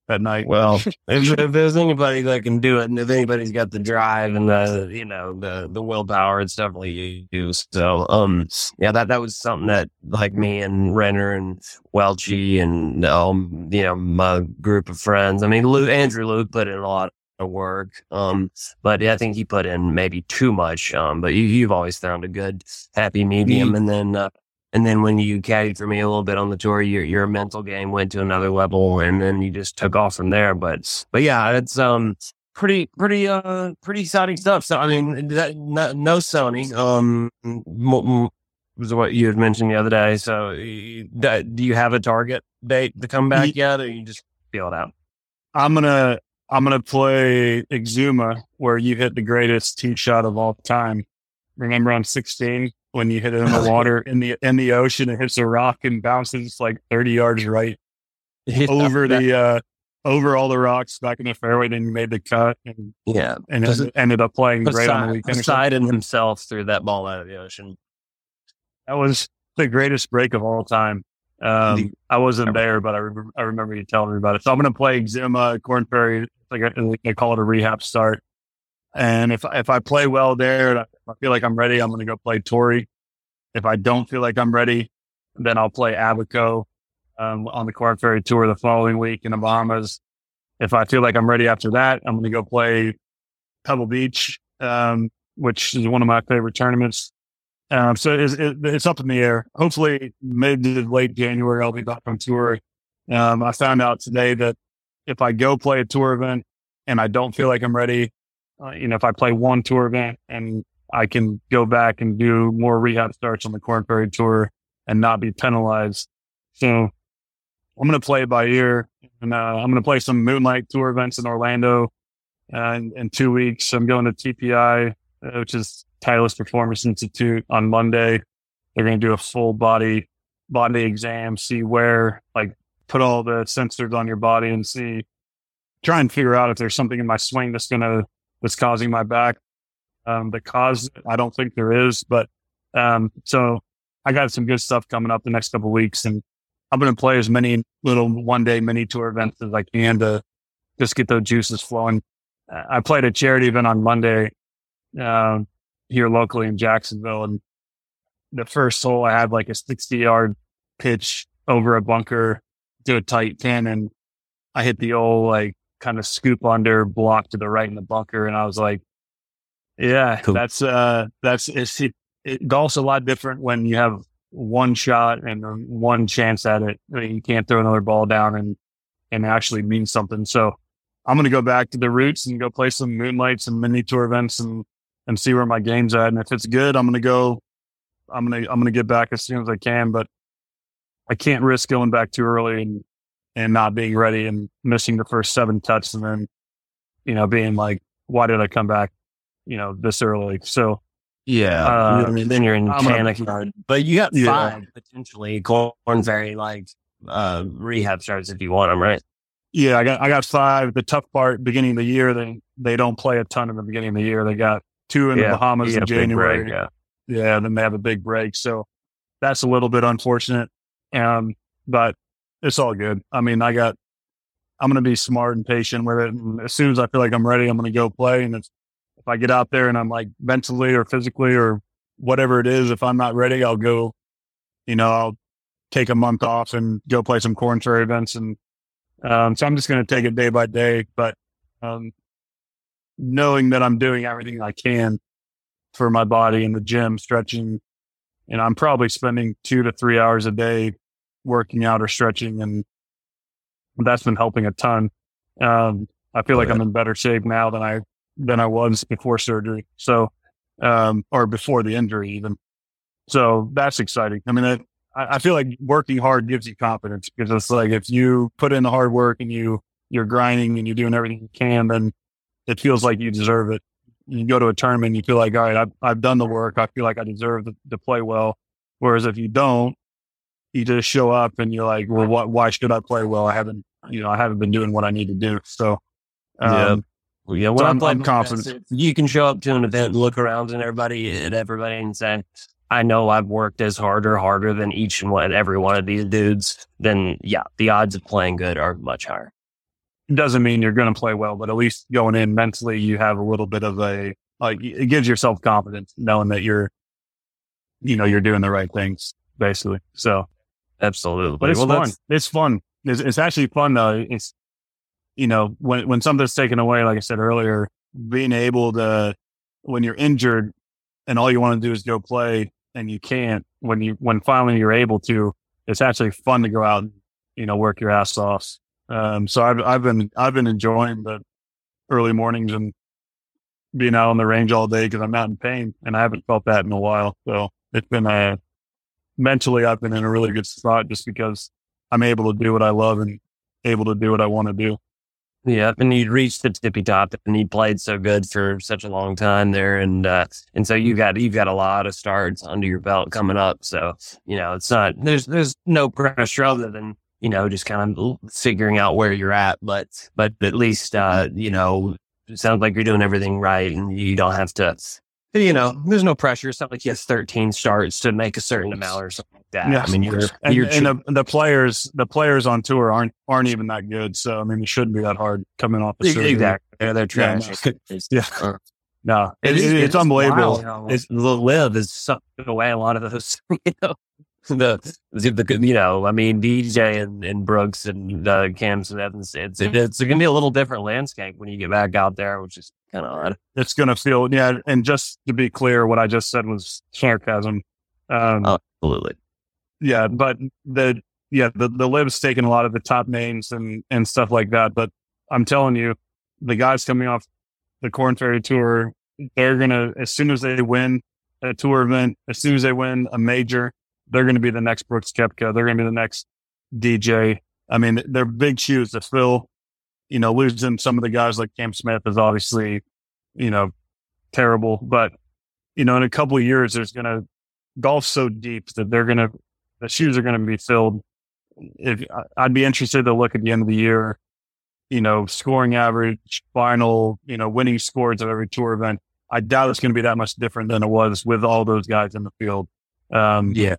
at night. Well, if, if, there's anybody that can do it, and if anybody's got the drive and the you know the the willpower, it's definitely you. So um yeah, that that was something that like me and Renner and Welchie and um you know my group of friends. I mean, Luke, Andrew Luke put in a lot work. Um, but I think he put in maybe too much. Um, but you, have always found a good happy medium. And then, uh, and then when you caddied for me a little bit on the tour, your, your mental game went to another level and then you just took off from there. But, but yeah, it's, um, pretty, pretty, uh, pretty exciting stuff. So, I mean, that, no, no Sony, um, was what you had mentioned the other day. So, do you have a target date to come back yet, or you just feel it out? I'm gonna I'm going to play Exuma where you hit the greatest tee shot of all time. Remember on 16 when you hit it in the water in the, in the ocean, it hits a rock and bounces like 30 yards right over the, uh, over all the rocks back in the fairway. Then you made the cut and yeah, and it ended up playing great on the weekend. Poseidon himself threw that ball out of the ocean. That was the greatest break of all time. Um, I wasn't there, but I, re- I remember you telling me about it. So I'm going to play Exuma, Korn Ferry like they call it a rehab start. And if if I play well there, and I feel like I'm ready, I'm going to go play Torrey. If I don't feel like I'm ready, then I'll play Abaco um, on the Korn Ferry Tour the following week in the Bahamas. If I feel like I'm ready after that, I'm going to go play Pebble Beach, um, which is one of my favorite tournaments. Um, so it's, it's up in the air. Hopefully, mid to late January, I'll be back on tour. Um, I found out today that if I go play a tour event and I don't feel like I'm ready, uh, you know, if I play one tour event and I can go back and do more rehab starts on the Korn Ferry tour and not be penalized. So I'm going to play by ear and uh, I'm going to play some moonlight tour events in Orlando uh, in, in, two weeks. I'm going to TPI, uh, which is Titleist Performance Institute on Monday. They're going to do a full body body exam, see where like put all the sensors on your body and see, try and figure out if there's something in my swing that's going to, that's causing my back. Um, the cause, I don't think there is, but, um, so I got some good stuff coming up the next couple weeks and I'm going to play as many little one day mini tour events as I can to just get those juices flowing. I played a charity event on Monday, uh, here locally in Jacksonville and the first hole I had like a 60 yard pitch over a bunker to a tight pin and I hit the old like kind of scoop under block to the right in the bunker. And I was like, yeah, cool. that's, uh, that's, it's, it, it, golf's a lot different when you have one shot and one chance at it. I mean, you can't throw another ball down and, and actually mean something. So I'm going to go back to the roots and go play some moonlights and mini tour events and, and see where my game's at. And if it's good, I'm going to go, I'm going to, I'm going to get back as soon as I can, but I can't risk going back too early and, and not being ready and missing the first seven cuts and then, you know, being like, why did I come back, you know, this early? So, yeah, uh, then you're in I'm panic mode. But you got yeah. five potentially Korn Ferry like uh, rehab starts if you want them, right? Yeah, I got I got five. The tough part, beginning of the year, they they don't play a ton in the beginning of the year. They got two in yeah, the Bahamas in January. Break, yeah, yeah, then they have a big break. So that's a little bit unfortunate. Um, but it's all good. I mean, I got, I'm going to be smart and patient with it. And as soon as I feel like I'm ready, I'm going to go play. And if if I get out there and I'm like mentally or physically or whatever it is, if I'm not ready, I'll go, you know, I'll take a month off and go play some Korn Ferry events. And, um, so I'm just going to take it day by day, but, um, knowing that I'm doing everything I can for my body in the gym, stretching, and I'm probably spending two to three hours a day working out or stretching, and that's been helping a ton. Um, I feel like. I'm in better shape now than I than I was before surgery. So, um, or before the injury even. So that's exciting. I mean, I, I feel like working hard gives you confidence because it's like if you put in the hard work and you you're grinding and you're doing everything you can, then it feels like you deserve it. You go to a tournament, you feel like, all right, I've, I've done the work. I feel like I deserve to, to play well. Whereas if you don't, you just show up and you're like, well, what, why should I play well? I haven't, you know, I haven't been doing what I need to do. So, um, yeah. Well, yeah, when so I'm, I'm confident. you can show up to an event, look around and everybody at everybody and say, I know I've worked as harder, harder than each and one, every one of these dudes. Then yeah, the odds of playing good are much higher. It doesn't mean you're going to play well, but at least going in mentally, you have a little bit of a, like, it gives yourself confidence knowing that you're, you know, you're doing the right things basically. So Absolutely. But it's well, fun. It's fun. It's, it's actually fun though. It's, you know, when, when something's taken away, like I said earlier, being able to, when you're injured and all you want to do is go play and you can't, when you, when finally you're able to, it's actually fun to go out and, you know, work your ass off. Um, so I've, I've been, I've been enjoying the early mornings and being out on the range all day because I'm not in pain and I haven't felt that in a while. So it's been a, mentally, I've been in a really good spot just because I'm able to do what I love and able to do what I want to do. Yeah, and you reached the tippy top, and he played so good for such a long time there, and uh, and so you got you've got a lot of starts under your belt coming up. So you know it's not there's there's no pressure other than you know just kind of figuring out where you're at, but but at least uh, you know it sounds like you're doing everything right, and you don't have to you know, there's no pressure. It's not like you have 13 starts to make a certain amount or something like that. Yeah, I mean, you're, and, you're and the, the, players, the players on tour aren't, aren't even that good. So, I mean, it shouldn't be that hard coming off the surgery. Exactly. Yeah, they're trash. Yeah. yeah. no, it, it, it's, it's, unbelievable. you know, it's, the LIV is sucking away a lot of those, you know, the, the, you know, I mean, DJ and, and Brooks and uh, Cam and Evans, it's, it's going to be a little different landscape when you get back out there, which is kind of odd. It's going to feel, yeah. And just to be clear, what I just said was sarcasm. Um, oh, absolutely. Yeah. But the, yeah, the, the LIV's taking a lot of the top names and, and stuff like that. But I'm telling you, the guys coming off the Korn Ferry tour, they're going to, as soon as they win a tour event, as soon as they win a major, they're going to be the next Brooks Koepka. They're going to be the next DJ. I mean, they're big shoes to fill. You know, losing some of the guys like Cam Smith is obviously, you know, terrible. But, you know, in a couple of years, there's going to, golf so deep that they're going to, the shoes are going to be filled. If I'd be interested to look at the end of the year, you know, scoring average, final, you know, winning scores of every tour event. I doubt it's going to be that much different than it was with all those guys in the field. Um, yeah.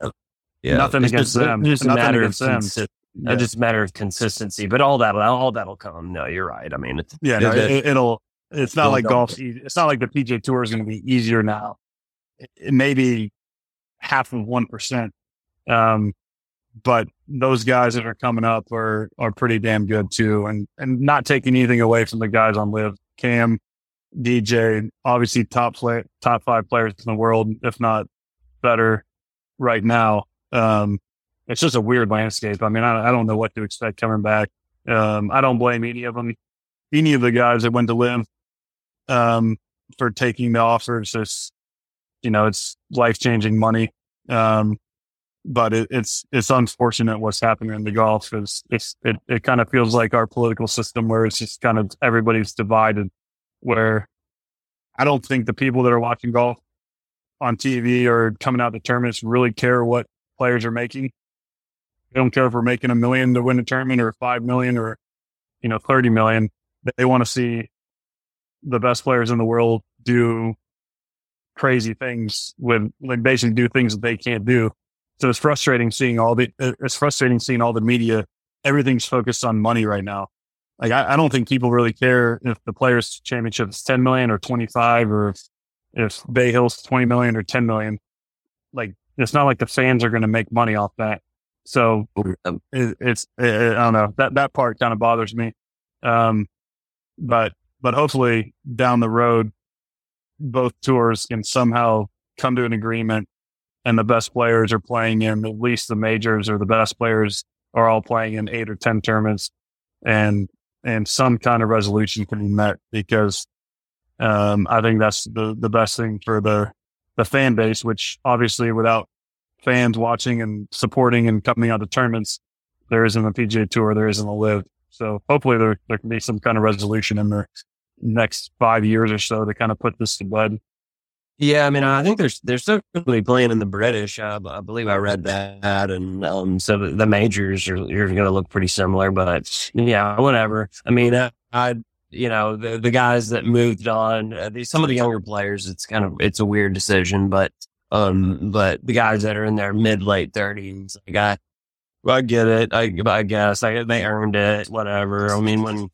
Yeah, nothing it's against just, them. Just nothing a matter of consi- yeah. just a matter of consistency. But all that, all that'll come. No, you're right. I mean, it's, yeah, no, it, will It's not like golf. It's not like the PGA Tour is going to be easier now. It, it may be half of one percent. Um, but those guys that are coming up are are pretty damn good too, and and not taking anything away from the guys on LIV Cam, DJ, obviously top play, top five players in the world, if not better, right now. Um, it's just a weird landscape. I mean, I, I don't know what to expect coming back. Um, I don't blame any of them, any of the guys that went to LIV, um, for taking the offers. It's, you know, it's life changing money. Um, but it, it's, it's unfortunate what's happening in the golf because it's, it, it kind of feels like our political system where it's just kind of everybody's divided where I don't think the people that are watching golf on TV or coming out to tournaments really care what players are making. They don't care if we're making a million to win a tournament or five million or, you know, 30 million. They want to see the best players in the world do crazy things with like basically do things that they can't do. So it's frustrating seeing all the, it's frustrating seeing all the media. Everything's focused on money right now. Like I, I don't think people really care if the players championship is 10 million or 25 or if, if Bay Hill's 20 million or 10 million. Like it's not like the fans are going to make money off that. So it, it's, it, I don't know that, that part kind of bothers me. Um, but, but hopefully down the road, both tours can somehow come to an agreement and the best players are playing in at least the majors or the best players are all playing in eight or 10 tournaments and, and some kind of resolution can be met because, um, I think that's the, the best thing for the, the fan base, which obviously without fans watching and supporting and coming out to tournaments, there isn't a PGA tour, there isn't a LIV. So hopefully there, there can be some kind of resolution in the next five years or so to kind of put this to bed. Yeah, I mean, I think there's they're still playing in the British. Uh, I believe I read that, and um, so the, the majors are you're going to look pretty similar. But yeah, whatever. I mean, uh, I you know the the guys that moved on, uh, some of the younger players, it's kind of it's a weird decision, but um, but the guys that are in their mid late thirties, like I, I get it. I I guess I, they earned it. Whatever. I mean, when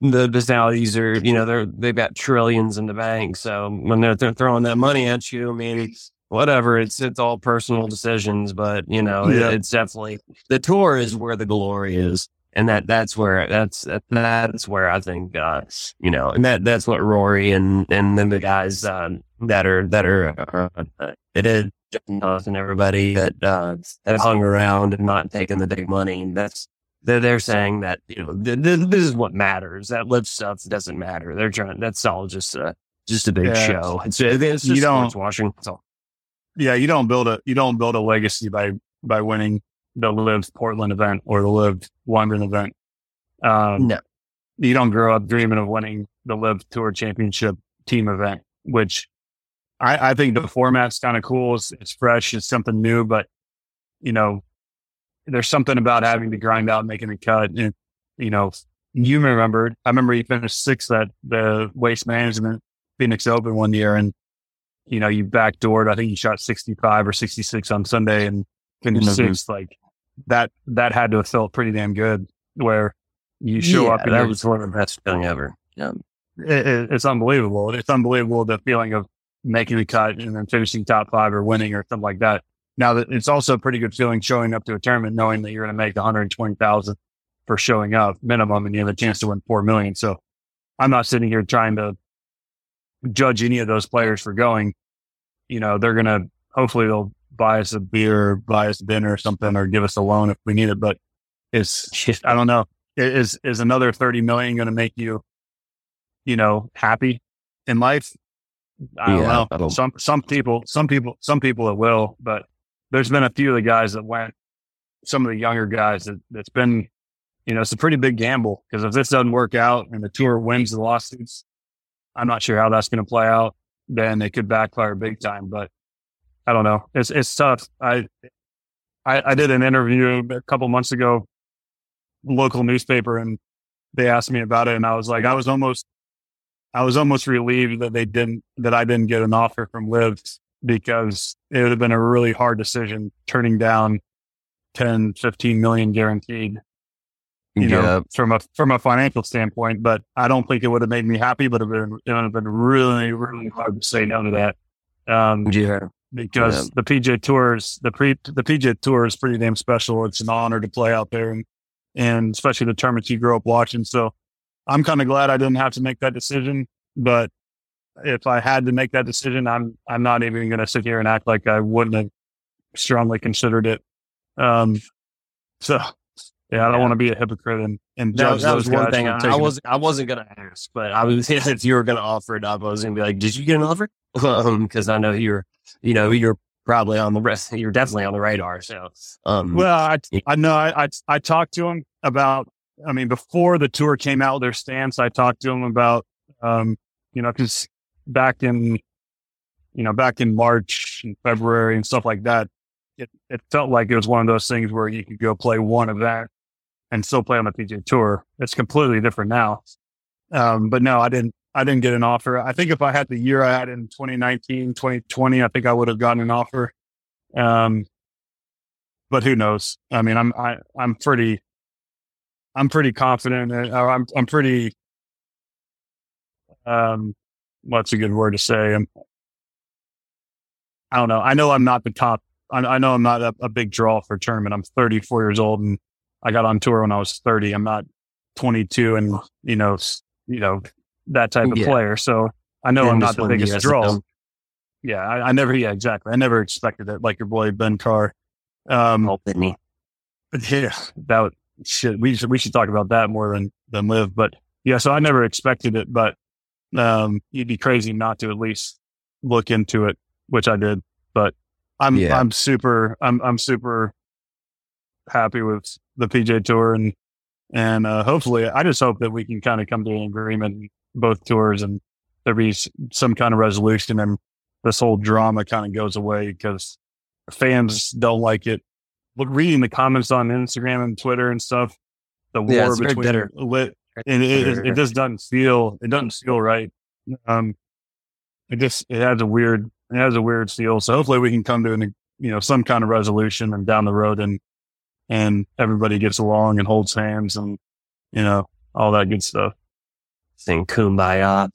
the personalities are, you know, they're, they've got trillions in the bank. So when they're, they're throwing that money at you, I mean, whatever, it's, it's all personal decisions, but you know, yeah. it, it's definitely the tour is where the glory is. And that, that's where, that's, that's where I think, uh, you know, and that, that's what Rory and, and then the guys, um, that are, that are, uh, it is and everybody that, uh, that hung around and not taking the big money. And That's, they're, they're saying that, you know, th- th- this is what matters. That LIV stuff doesn't matter. They're trying, that's all just a, just a big yeah. show. It's, it's just you don't, watching. That's all. Yeah. You don't build a, you don't build a legacy by, by winning the LIV Portland event or the LIV London event. Um, no, you don't grow up dreaming of winning the LIV tour championship team event, which I, I think the format's kind of cool. It's, it's fresh. It's something new, but you know, there's something about having to grind out, making a cut. And, you know, you remembered, I remember you finished sixth at the waste management Phoenix Open one year and, you know, you backdoored, I think you shot 65 or 66 on Sunday and finished mm-hmm. sixth. Like that, that had to have felt pretty damn good where you show yeah, up. And that was one of the best feeling ever. Yeah. It, it, it's unbelievable. It's unbelievable the feeling of making the cut and then finishing top five or winning or something like that. Now that it's also a pretty good feeling showing up to a tournament, knowing that you're going to make 120,000 for showing up minimum and you have a chance to win 4 million. So I'm not sitting here trying to judge any of those players for going, you know, they're going to, hopefully they'll buy us a beer, buy us dinner or something, or give us a loan if we need it. But it's, I don't know. Is, is another 30 million going to make you, you know, happy in life? I don't yeah, know. Some, some people, some people, some people it will, but there's been a few of the guys that went, some of the younger guys that, that's been, you know, it's a pretty big gamble because if this doesn't work out and the tour wins the lawsuits, I'm not sure how that's going to play out. Then it could backfire big time, but I don't know. It's, it's tough. I, I, I did an interview a couple months ago, local newspaper, and they asked me about it. And I was like, I was almost, I was almost relieved that they didn't, that I didn't get an offer from LIV because it would have been a really hard decision turning down 10, 15 million guaranteed, you yeah. know, from a, from a financial standpoint. But I don't think it would have made me happy, but it would have been, it would have been really, really hard to say no to that. Um, yeah. because yeah. the PJ Tours, the pre, the PGA Tour is pretty damn special. It's an honor to play out there, and and especially the tournaments you grew up watching. So I'm kind of glad I didn't have to make that decision. But if I had to make that decision, I'm I'm not even going to sit here and act like I wouldn't have strongly considered it. Um, so yeah, I don't yeah. want to be a hypocrite and, and judge that, that was one thing I, I was I wasn't gonna ask, but I was if you were gonna offer it up, I was gonna be like, did you get an offer? Because um, I know you're you know you're probably on the rest. You're definitely on the radar. So um, well, I I know I, I I talked to him about. I mean, before the tour came out, their stance. I talked to him about um, you know because back in you know back in March and February and stuff like that, it, it felt like it was one of those things where you could go play one event and still play on the PGA Tour. It's completely different now. Um, but no, I didn't. I didn't get an offer. I think if I had the year I had in 2019, 2020, I think I would have gotten an offer. Um, but who knows? I mean, I'm I, I'm pretty, I'm pretty confident. I'm I'm pretty. Um, what's a good word to say? I'm, I don't know. I know I'm not the top. I, I know I'm not a, a big draw for tournament. I'm 34 years old and I got on tour when I was 30. I'm not 22 and, you know, you know, that type of yeah. player. So I know I'm not the biggest draw. Yeah. I, I, never, yeah, exactly. I never expected it like your boy Ben Carr. Um, oh, Benny. Yeah. That should, we should, we should talk about that more than, than LIV. But yeah, so I never expected it, but, um, you'd be crazy not to at least look into it, which I did. But I'm, yeah. I'm super, I'm, I'm super happy with the PJ Tour, and and uh, hopefully, I just hope that we can kind of come to an agreement both tours, and there be some kind of resolution, and this whole drama kind of goes away because fans don't like it. Look, reading the comments on Instagram and Twitter and stuff, the yeah, war between lit, and it, it, it, just doesn't feel it doesn't feel right. Um, it just it has a weird it has a weird feel. So hopefully we can come to an you know some kind of resolution and down the road and and everybody gets along and holds hands and, you know, all that good stuff. Sing kumbaya.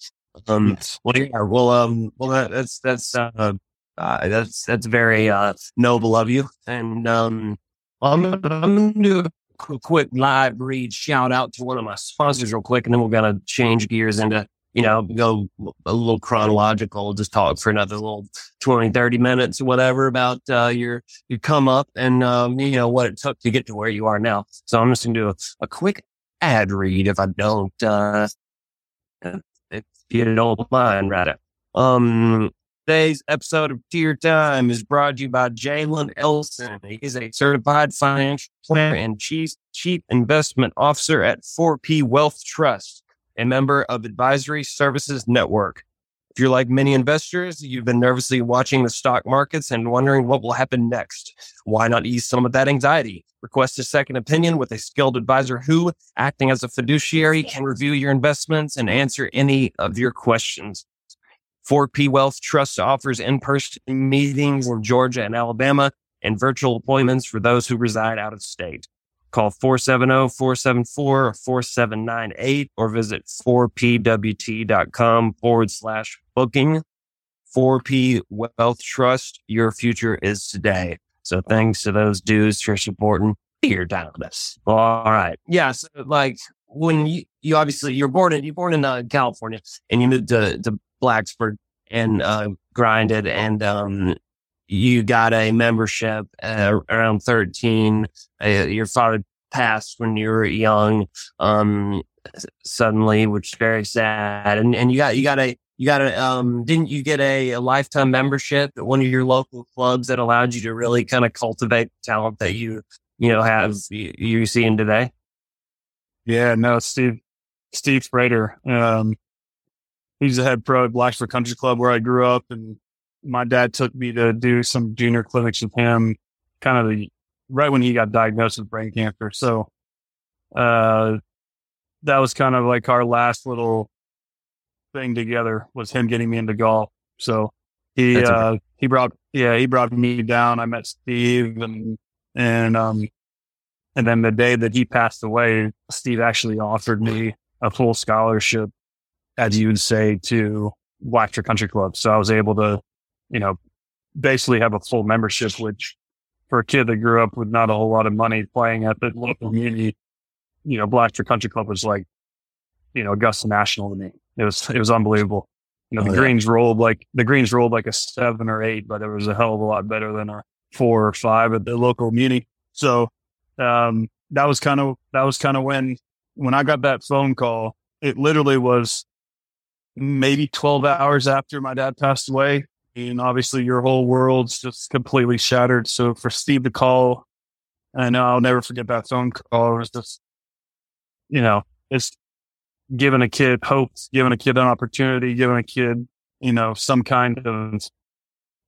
Um, yes. well, yeah, well, um, well, that, that's, that's, uh, uh, that's, that's very, uh, noble of you. And, um, I'm, going to do a quick live read shout out to one of my sponsors real quick, and then we're going to change gears into you know, go a little chronological, just talk for another little 20, 30 minutes or whatever about, uh, your, your come up and, um, you know, what it took to get to where you are now. So I'm just going to do a, a, quick ad read if I don't, uh, if you don't mind, right? Um, Today's episode of Ture Time is brought to you by Jalen Elson. He is a certified financial planner and chief, chief investment officer at 4P Wealth Trust a member of Advisory Services Network. If you're like many investors, you've been nervously watching the stock markets and wondering what will happen next. Why not ease some of that anxiety? Request a second opinion with a skilled advisor who, acting as a fiduciary, can review your investments and answer any of your questions. 4P Wealth Trust offers in-person meetings in Georgia and Alabama and virtual appointments for those who reside out of state. Call 470-474-4798 or visit 4pwt.com forward slash booking. 4P Wealth Trust, your future is today. So thanks to those dudes for supporting your Dallas. All right. Yeah. So like when you, you obviously you're born in, you're born in uh, California and you moved to, to Blacksburg and, uh, grinded and, um, you got a membership uh, around 13. Uh, your father passed when you were young, um, suddenly, which is very sad. And, and you got, you got a, you got a, um, didn't you get a, a lifetime membership at one of your local clubs that allowed you to really kind of cultivate talent that you, you know, have, you, you seeing today? Yeah, no, Steve, Steve Prater. Um, he's the head pro at Blacksburg Country Club where I grew up and my dad took me to do some junior clinics with him kind of the, right when he got diagnosed with brain cancer. So, uh, that was kind of like our last little thing together was him getting me into golf. So he, uh, he brought, yeah, he brought me down. I met Steve and, and, um, and then the day that he passed away, Steve actually offered me a full scholarship, as you would say, to Blacksburg Country Club. So I was able to you know, basically have a full membership, which for a kid that grew up with not a whole lot of money playing at the local community, you know, Blacksburg Country Club was like, you know, Augusta National to me. It was, it was unbelievable. You know, the oh, yeah. greens rolled like, the greens rolled like a seven or eight, but it was a hell of a lot better than a four or five at the local muni. So, um, that was kind of, that was kind of when, when I got that phone call, it literally was maybe 12 hours after my dad passed away and obviously your whole world's just completely shattered. So for Steve to call, I know I'll never forget that phone call. It was just, you know, it's giving a kid hope, giving a kid an opportunity, giving a kid, you know, some kind of,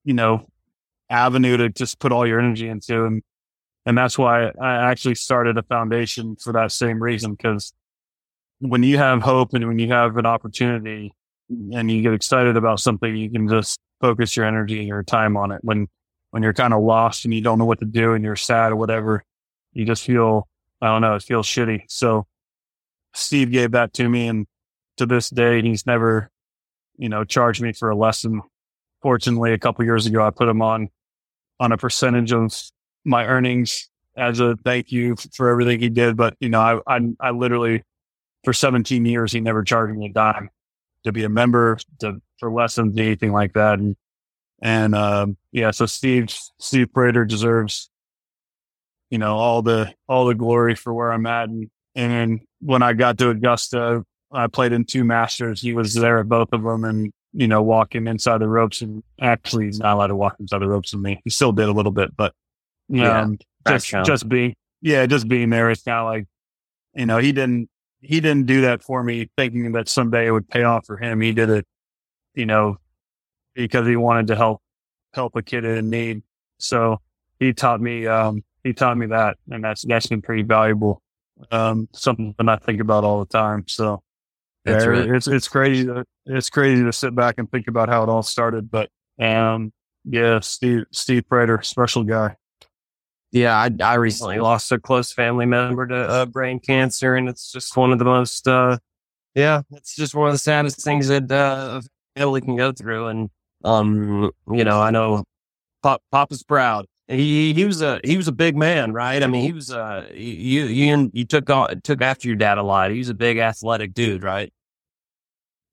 you know, avenue to just put all your energy into. And, and that's why I actually started a foundation for that same reason. Because when you have hope and when you have an opportunity and you get excited about something, you can just focus your energy and your time on it. When, when you're kind of lost and you don't know what to do and you're sad or whatever, you just feel, I don't know, it feels shitty. So Steve gave that to me. And to this day, he's never, you know, charged me for a lesson. Fortunately, a couple years ago, I put him on, on a percentage of my earnings as a thank you for everything he did. But, you know, I, I, I literally, for 17 years, he never charged me a dime to be a member, to for lessons, anything like that. And, and, um, yeah, so Steve, Steve Prater deserves, you know, all the, all the glory for where I'm at. And, and when I got to Augusta, I played in two masters. He was there at both of them and, you know, walking inside the ropes and actually he's not allowed to walk inside the ropes with me. He still did a little bit, but, yeah, um, just, just being, yeah, just being there. It's kind of like, you know, he didn't, he didn't do that for me thinking that someday it would pay off for him. He did it you know, because he wanted to help, help a kid in need. So he taught me, um, he taught me that and that's, that's been pretty valuable. Um, something I think about all the time. So yeah, really- it's, it's crazy. To, it's crazy to sit back and think about how it all started, but, um, yeah, Steve, Steve Prater, special guy. Yeah, I, I recently lost a close family member to uh, brain cancer, and it's just one of the most, uh, yeah, it's just one of the saddest things that uh, family can go through. And, um, you know, I know Pop, Papa's proud. He, he was a, he was a big man, right? I mean, he was, uh, you, you, you took on, took after your dad a lot. He was a big athletic dude, right?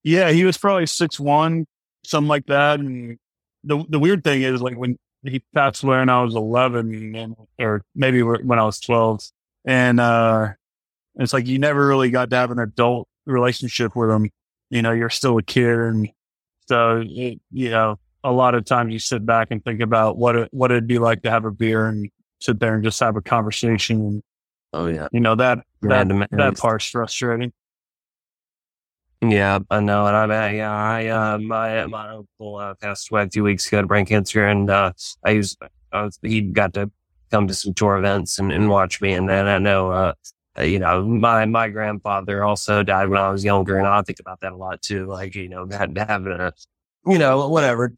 Yeah. He was probably six one, something like that. And the, the weird thing is like when he passed away when I was 11 and, or maybe when I was 12 and, uh, it's like you never really got to have an adult relationship with him. You know, you're still a kid and so, it, you know, a lot of times you sit back and think about what it, what it'd be like to have a beer and sit there and just have a conversation. And, oh yeah, you know that that that part's frustrating. Yeah, I know, and I'm yeah, I uh, my my uncle uh, passed away two weeks ago to brain cancer, and uh, I used I was, he got to come to some tour events and, and watch me, and then I know uh, uh, you know, my, my grandfather also died when I was younger. And I think about that a lot too. Like, you know, having a, you know, whatever,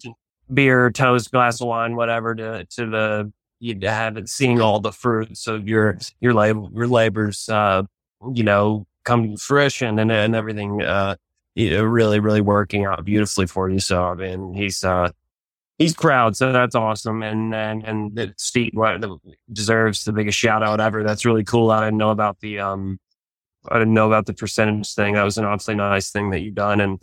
beer, toast, glass of wine, whatever to, to the, you have it, seeing all the fruits of your, your labor, your labors, uh, you know, come to fruition and, and everything, uh, really, really working out beautifully for you. So, I mean, he's, uh, he's proud, so that's awesome. And and and Steve deserves the biggest shout out ever. That's really cool. I didn't know about the um, I didn't know about the percentage thing. That was an awfully nice thing that you've done. And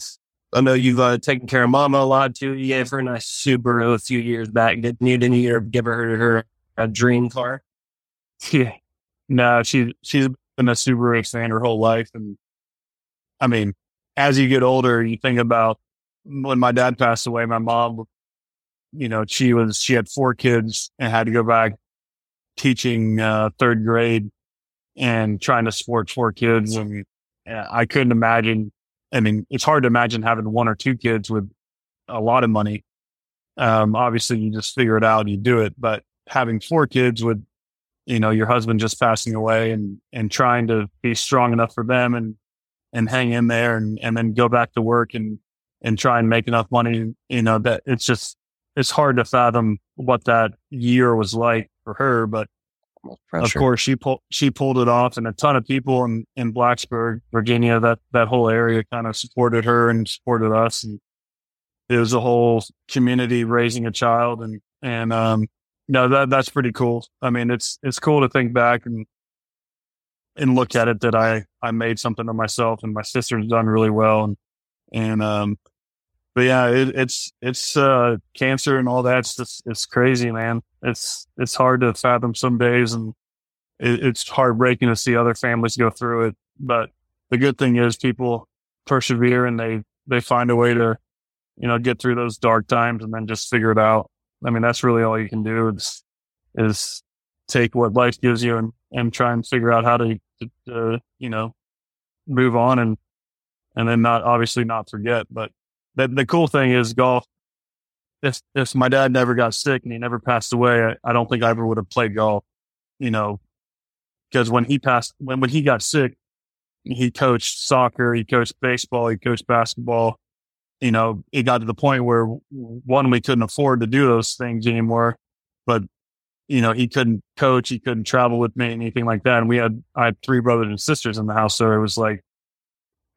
I know you've uh, taken care of Mama a lot too. You gave her a nice Subaru a few years back, didn't you? Didn't you give her her a dream car? Yeah, no, she she's been a Subaru fan her whole life, and I mean, as you get older, you think about when my dad passed away. My mom you know, she was, she had four kids and had to go back teaching, uh, third grade and trying to support four kids. And I couldn't imagine. I mean, it's hard to imagine having one or two kids with a lot of money. Um, obviously you just figure it out, you do it, but having four kids with, you know, your husband just passing away and, and trying to be strong enough for them and, and hang in there and, and then go back to work and, and try and make enough money, you know, that it's just, it's hard to fathom what that year was like for her, but of course she pulled she pulled it off and a ton of people in, in Blacksburg, Virginia, that that whole area kind of supported her and supported us and it was a whole community raising a child and, and, um, no, that, that's pretty cool. I mean, it's, it's cool to think back and, and look at it that I, I made something of myself and my sister's done really well. And, and, um, but yeah, it, it's, it's, uh, cancer and all that's just, it's crazy, man. It's, it's hard to fathom some days and it, it's heartbreaking to see other families go through it. But the good thing is people persevere and they, they find a way to, you know, get through those dark times and then just figure it out. I mean, that's really all you can do is, is take what life gives you and, and try and figure out how to, to uh, you know, move on and, and then not obviously not forget. But the, the cool thing is golf. If, if my dad never got sick and he never passed away, I, I don't think I ever would have played golf, you know, because when he passed, when, when he got sick, he coached soccer, he coached baseball, he coached basketball, you know, it got to the point where one, we couldn't afford to do those things anymore, but you know, he couldn't coach, he couldn't travel with me, anything like that. And we had, I had three brothers and sisters in the house. So it was like,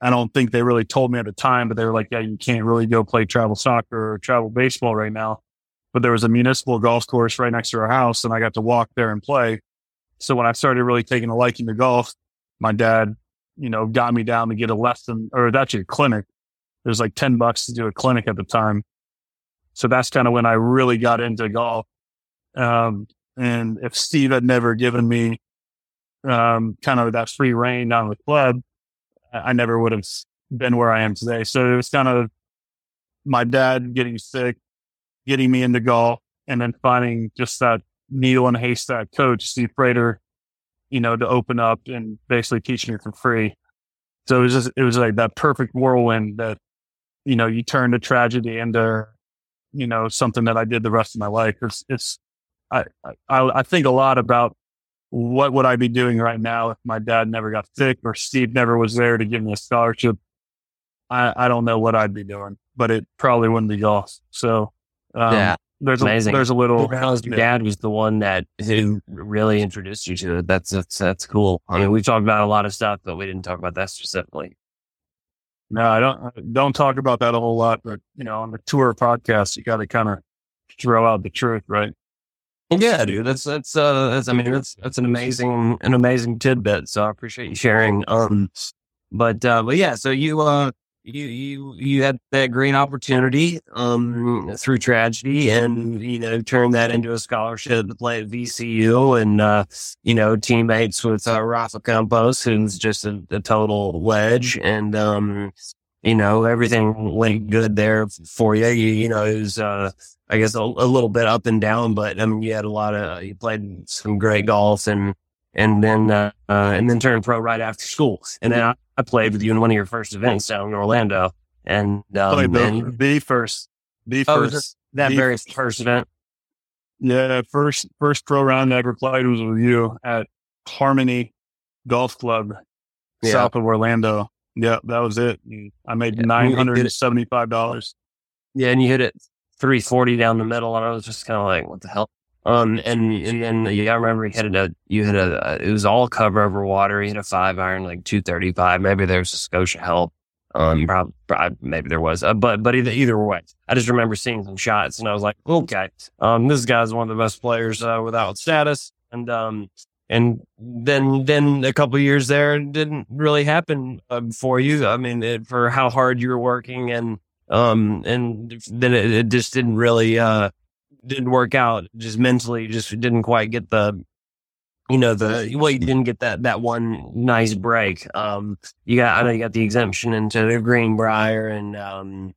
I don't think they really told me at the time, but they were like, yeah, you can't really go play travel soccer or travel baseball right now. But there was a municipal golf course right next to our house and I got to walk there and play. So when I started really taking a liking to golf, my dad, you know, got me down to get a lesson or actually a clinic it was like 10 bucks to do a clinic at the time. So that's kind of when I really got into golf. Um, and if Steve had never given me, um, kind of that free reign on the club, I never would have been where I am today. So it was kind of my dad getting sick, getting me into golf, and then finding just that needle in a haystack coach, Steve Prater, you know, to open up and basically teach me for free. So it was just, it was like that perfect whirlwind that you know, you turn a tragedy into, you know, something that I did the rest of my life. It's, it's, I, I, I think a lot about what would I be doing right now if my dad never got sick or Steve never was there to give me a scholarship. I, I don't know what I'd be doing, but it probably wouldn't be golf. So, um, yeah. There's Amazing. a, there's a little. Your dad was the one that who really introduced you to it. That's that's that's cool. I mean, we talked about a lot of stuff, but we didn't talk about that specifically. No, I don't don't talk about that a whole lot, but you know, on the tour podcast, you got to kind of throw out the truth, right? Yeah, dude, that's that's uh, that's I mean, that's that's an amazing an amazing tidbit. So I appreciate you sharing. Um, but uh, but yeah, so you uh you you you had that great opportunity um through tragedy and you know turned that into a scholarship to play at VCU and uh you know teammates with uh, Rafa Campos who's just a, a total wedge and um you know everything went good there for you you, you know it was uh I guess a, a, little bit up and down but I mean you had a lot of you played some great golf and and then uh, uh, and then turned pro right after school. And then I, I, played with you in one of your first events down in Orlando. And, um, the, and the first, the oh, first, that the very first event. Yeah, first first pro round I ever played was with you at Harmony Golf Club, yeah. south of Orlando. Yeah, that was it. I made yeah, nine hundred and seventy five dollars. Yeah, and you hit it three forty down the middle, and I was just kind of like, "What the hell?" Um, and, and then yeah, I remember he hit a, you hit a, it was all cover over water. He hit a five iron, like 235. Maybe there was a Scotia help. Um, probably, probably maybe there was, uh, but, but either, either way, I just remember seeing some shots and I was like, okay, um, this guy's one of the best players, uh, without status. And, um, and then, then a couple years there didn't really happen uh, for you. I mean, it, for how hard you were working and, um, and then it, it just didn't really, uh, didn't work out. Just mentally, just didn't quite get the, you know, the well, you didn't get that that one nice break. Um, you got I know you got the exemption into the Greenbrier and um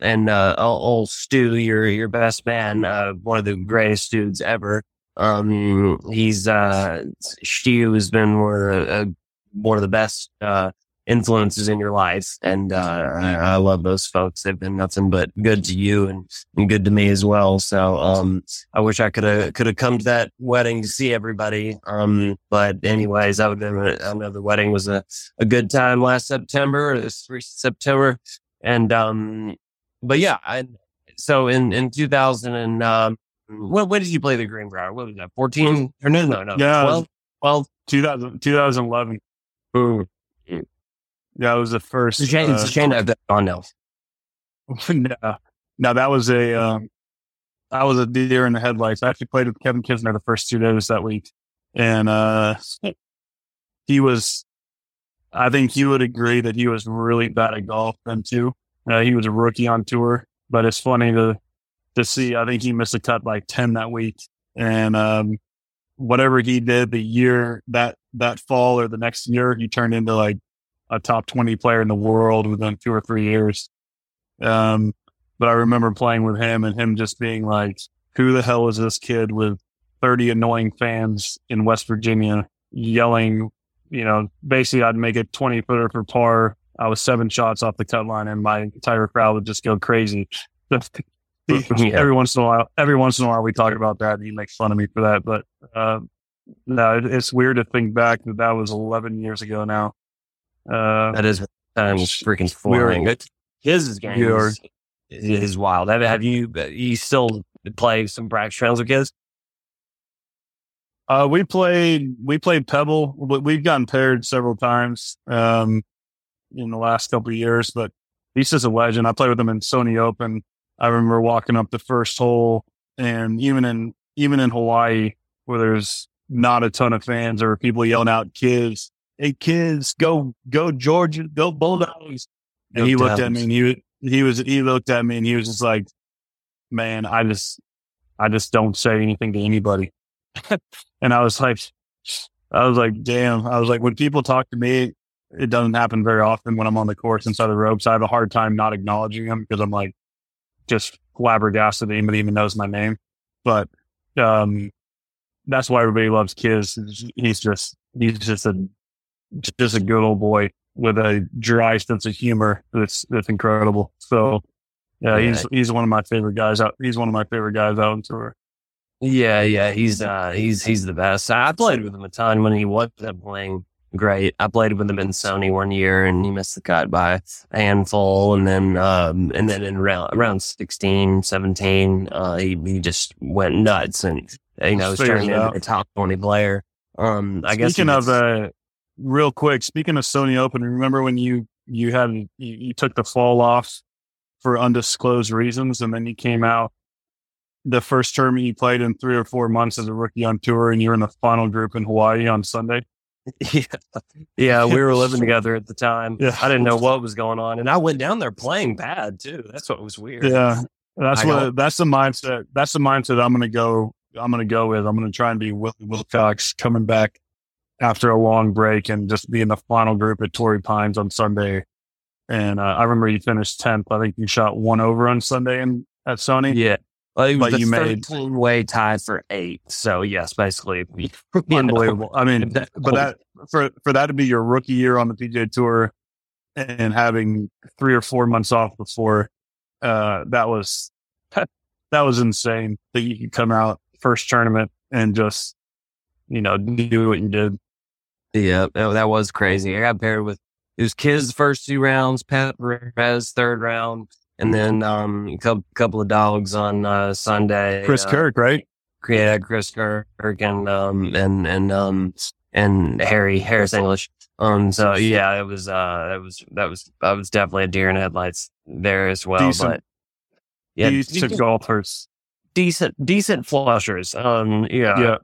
and uh old Stu, your your best man, uh, one of the greatest dudes ever. Um, he's uh Stu has been one of the, uh, one of the best uh influences in your life. And, uh, I, I, love those folks. They've been nothing but good to you and, and good to me as well. So, um, I wish I could have, could have come to that wedding to see everybody. Um, but anyways, that would have been, I know the wedding was a, a good time last September, this September. And, um, but yeah, I, so in, in 2000 and, um, when, when did you play the Greenbrier? What was that? 14 or no, no, no. Yeah. 12, 12, 2000, 2011. Ooh. Yeah, it was the first. It's a shame, uh, it's a shame that gone now. no, now that was a, um, I was a deer in the headlights. I actually played with Kevin Kisner the first two days that week. And, uh, he was, I think he would agree that he was really bad at golf then too. Uh, he was a rookie on tour, but it's funny to, to see. I think he missed a cut by 10 that week. And, um, whatever he did the year that, that fall or the next year, he turned into like a top 20 player in the world within two or three years. Um, but I remember playing with him and him just being like, who the hell is this kid with 30 annoying fans in West Virginia yelling, you know, basically I'd make a 20 footer for par. I was seven shots off the cut line and my entire crowd would just go crazy. yeah. Every once in a while, every once in a while we talk about that and he makes fun of me for that. But, uh, no, it's weird to think back that that was 11 years ago now. Uh, that is time freaking flying. His game is, is wild. Have, have you, you still play some practice rounds with kids? Uh, we played, we played Pebble. We've gotten paired several times, um, in the last couple of years, but he's just a legend. I played with him in Sony Open. I remember walking up the first hole and even in, even in Hawaii where there's not a ton of fans or people yelling out kids, Hey kids, go, go Georgia, go Bulldogs. And he looked at me and he, he was, he looked at me and he was just like, man, I just, I just don't say anything to anybody. and I was like, I was like, damn. I was like, when people talk to me, it doesn't happen very often when I'm on the course inside the ropes. I have a hard time not acknowledging them because I'm like just flabbergasted that anybody even knows my name. But, um, that's why everybody loves Kiz. He's just, he's just a, just a good old boy with a dry sense of humor. That's, that's incredible. So yeah, yeah, he's, he's one of my favorite guys out. He's one of my favorite guys out on tour. Yeah, yeah, he's uh, he's he's the best. I played with him a ton when he wasn't playing great. I played with him in Sony one year, and he missed the cut by a handful. And then um, and then in round around 16, 17, uh, he he just went nuts, and you know, was turning into a top twenty player. Um, I guess. Speaking of uh, real quick, speaking of Sony Open, remember when you you had you, you took the fall off for undisclosed reasons, and then you came out the first term you played in three or four months as a rookie on tour and you're in the final group in Hawaii on Sunday. Yeah. Yeah. We were living together at the time. Yeah. I didn't know what was going on. And I went down there playing bad too. That's what was weird. Yeah. That's I what, that's the mindset. That's the mindset I'm going to go, I'm going to go with. I'm going to try and be Willie Wilcox coming back after a long break and just be in the final group at Torrey Pines on Sunday. And uh, I remember you finished 10th. I think you shot one over on Sunday in, at Sony. Yeah. Well, but you made way tied for eight. So yes, basically, unbelievable. I mean, but that for for that to be your rookie year on the PGA Tour and having three or four months off before, uh, that was that was insane that you could come out first tournament and just you know do what you did. Yeah, that was crazy. I got paired with it was Kiz first two rounds, Pat Perez third round, and then um, a couple, couple of dogs on uh, Sunday. Chris uh, Kirk, right? Yeah, Chris Kirk and um and and um and Harry Harris English. Um, so yeah, it was uh, it was that was that was definitely a deer in headlights there as well. Decent, but yeah, decent golfers, decent decent flushers. Um, yeah, yeah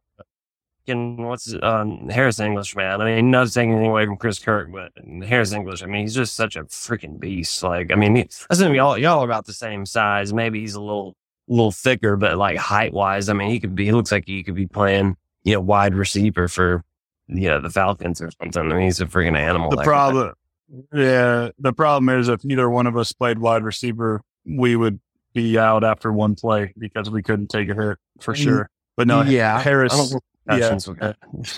fucking what's um, Harris English, man. I mean, not taking anything away from Chris Kirk, but Harris English. I mean, he's just such a freaking beast. Like, I mean, he, listen, y'all y'all are about the same size. Maybe he's a little little thicker, but like height wise, I mean, he could be. He looks like he could be playing, you know, wide receiver for you know the Falcons or something. I mean, he's a freaking animal. The problem, yeah, the problem is if neither one of us played wide receiver, we would be out after one play because we couldn't take a hit for sure. But no, yeah, Harris yeah.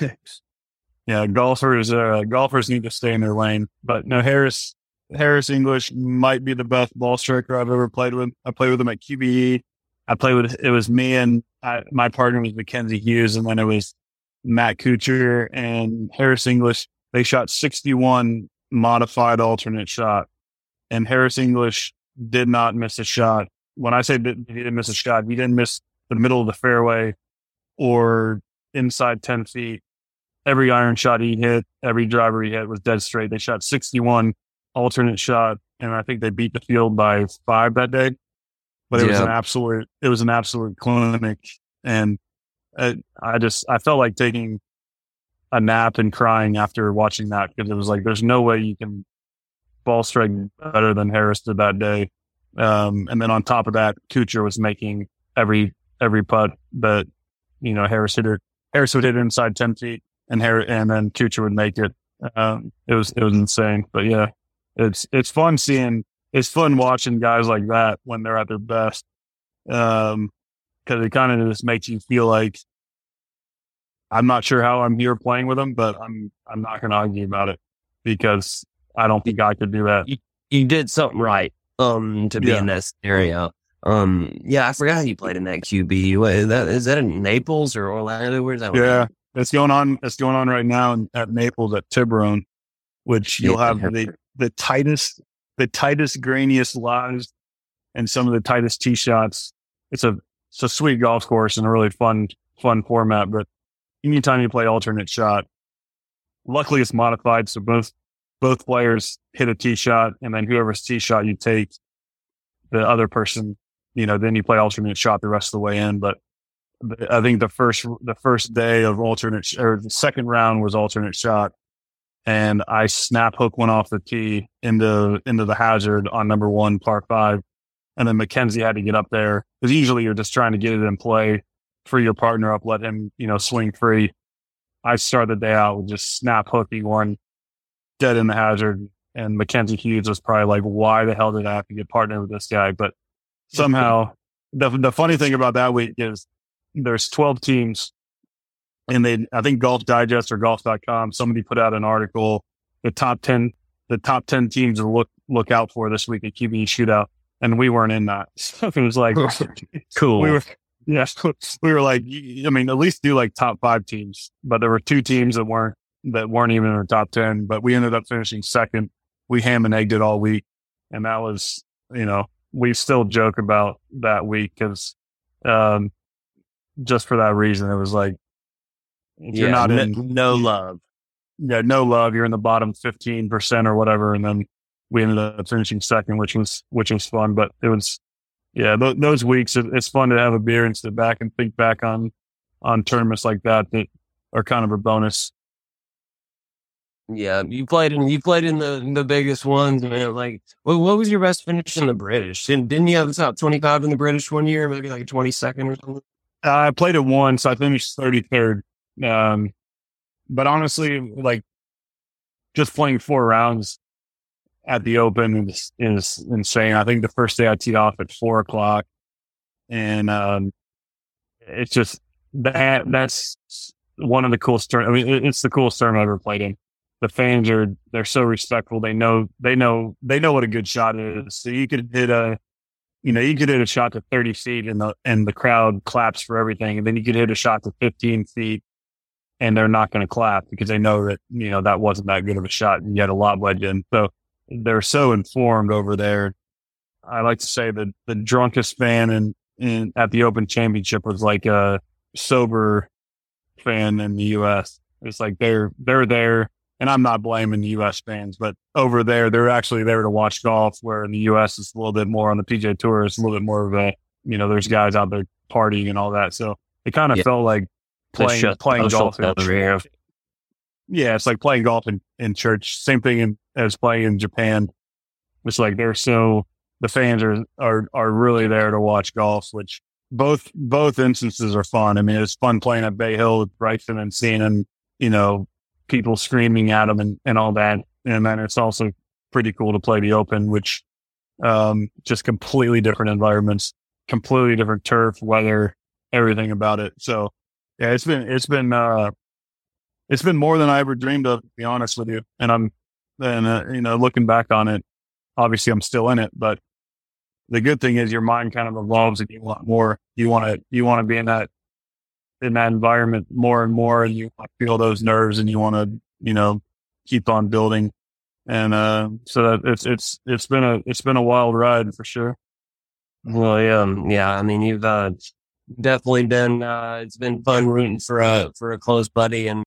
yeah, golfers uh, golfers need to stay in their lane. But no, Harris Harris English might be the best ball striker I've ever played with. I played with him at QBE. I played with it was me and I, my partner was Mackenzie Hughes, and then it was Matt Kuchar and Harris English. They shot 61 modified alternate shot, and Harris English did not miss a shot. When I say he didn't miss a shot, he didn't miss the middle of the fairway or inside 10 feet. Every iron shot he hit, every driver he hit was dead straight. They shot 61 alternate shot, and I think they beat the field by five that day. but it was an absolute, it was an absolute clinic. And it, I just, I felt like taking a nap and crying after watching that because it was like, there's no way you can ball strike better than Harris did that day. Um, and then on top of that, Kuchar was making every, every putt that, you know, Harris hit it, Harris would hit it inside 10 feet and Harris, and then Kuchar would make it. Um, it was, it was insane, but yeah, it's, it's fun seeing, it's fun watching guys like that when they're at their best. Um, cause it kind of just makes you feel like I'm not sure how I'm here playing with them, but I'm, I'm not going to argue about it because I don't think I could do that. You, you did something right, um, to be Yeah. in that scenario. Um, yeah, I forgot how you played in that QB. What, is that is that in Naples or Orlando? Where's that? one? Yeah, it's going on. It's going on right now in, at Naples at Tiburon, which you'll Yeah. have the the tightest, the tightest, grainiest lies, and some of the tightest tee shots. It's a it's a sweet golf course and a really fun fun format. But anytime you play alternate shot, luckily it's modified, so both both players hit a tee shot, and then whoever's tee shot you take, the other person, you know, then you play alternate shot the rest of the way in. But I think the first the first day of alternate sh- or the second round was alternate shot, and I snap hook one off the tee into into the hazard on number one par five, and then Mackenzie had to get up there because usually you're just trying to get it in play, free your partner up, let him you know swing free. I started the day out with just snap hooking one dead in the hazard, and Mackenzie Hughes was probably like, "Why the hell did I have to get partnered with this guy?" But somehow, the the funny thing about that week is there's 12 teams and they i think golf digest or golf.com somebody put out an article. The top 10 the top 10 teams to look look out for this week at qb shootout. And we weren't in that. So it was like cool. we were yeah we were like I mean at least do like top five teams. But there were two teams that weren't that weren't even in our top 10 but we ended up finishing second. We ham and egged it all week. And that was you know we still joke about that week because um just for that reason it was like yeah, you're not no, in no love. yeah no love you're in the bottom 15% or whatever and then we ended up finishing second which was which was fun but it was yeah th- those weeks it, it's fun to have a beer and sit back and think back on on tournaments like that that are kind of a bonus Yeah, you played in you played in the the biggest ones, man. Like, what what was your best finish in the British? Didn't, didn't you have the top twenty five in the British one year? Maybe like twenty second or something. I played it once. I finished 33rd. Um, but honestly, like just playing four rounds at the open is, is insane. I think the first day I teed off at four o'clock and, um, it's just that, that's one of the coolest. I mean, it's the coolest tournament I've ever played in. The fans are, they're so respectful. They know, they know, they know what a good shot is. So you could hit a, you know, you could hit a shot to 30 feet and the, and the crowd claps for everything. And then you could hit a shot to 15 feet and they're not going to clap because they know that, you know, that wasn't that good of a shot and you had a lob wedge in. So they're so informed over there. I like to say that the drunkest fan in, in at the open championship was like a sober fan in the U.S. It's like they're, they're there and I'm not blaming the U.S. fans, but over there, they're actually there to watch golf. Where in the U.S., it's a little bit more on the PGA Tour. It's a little bit more of a, you know, there's guys out there partying and all that. So it kind of Yeah. felt like playing shut playing golf. In, over here. yeah, it's like playing golf in, in church. Same thing in, as playing in Japan. It's like they're so the fans are are are really there to watch golf, which both both instances are fun. I mean, it's fun playing at Bay Hill with Bryson and seeing him, you know, people screaming at them and, and all that. And then it's also pretty cool to play the open, which, um, just completely different environments, completely different turf, weather, everything about it. So yeah, it's been, it's been, uh, it's been more than I ever dreamed of, to be honest with you. And I'm, and, uh, you know, looking back on it, obviously I'm still in it, but the good thing is your mind kind of evolves and you want more. You want to, you want to be in that, in that environment more and more and you feel those nerves and you want to, you know, keep on building. And, uh, so that it's, it's, it's been a, it's been a wild ride for sure. Well, yeah, yeah. I mean, you've uh, definitely been. Uh, it's been fun rooting for a for a close buddy, and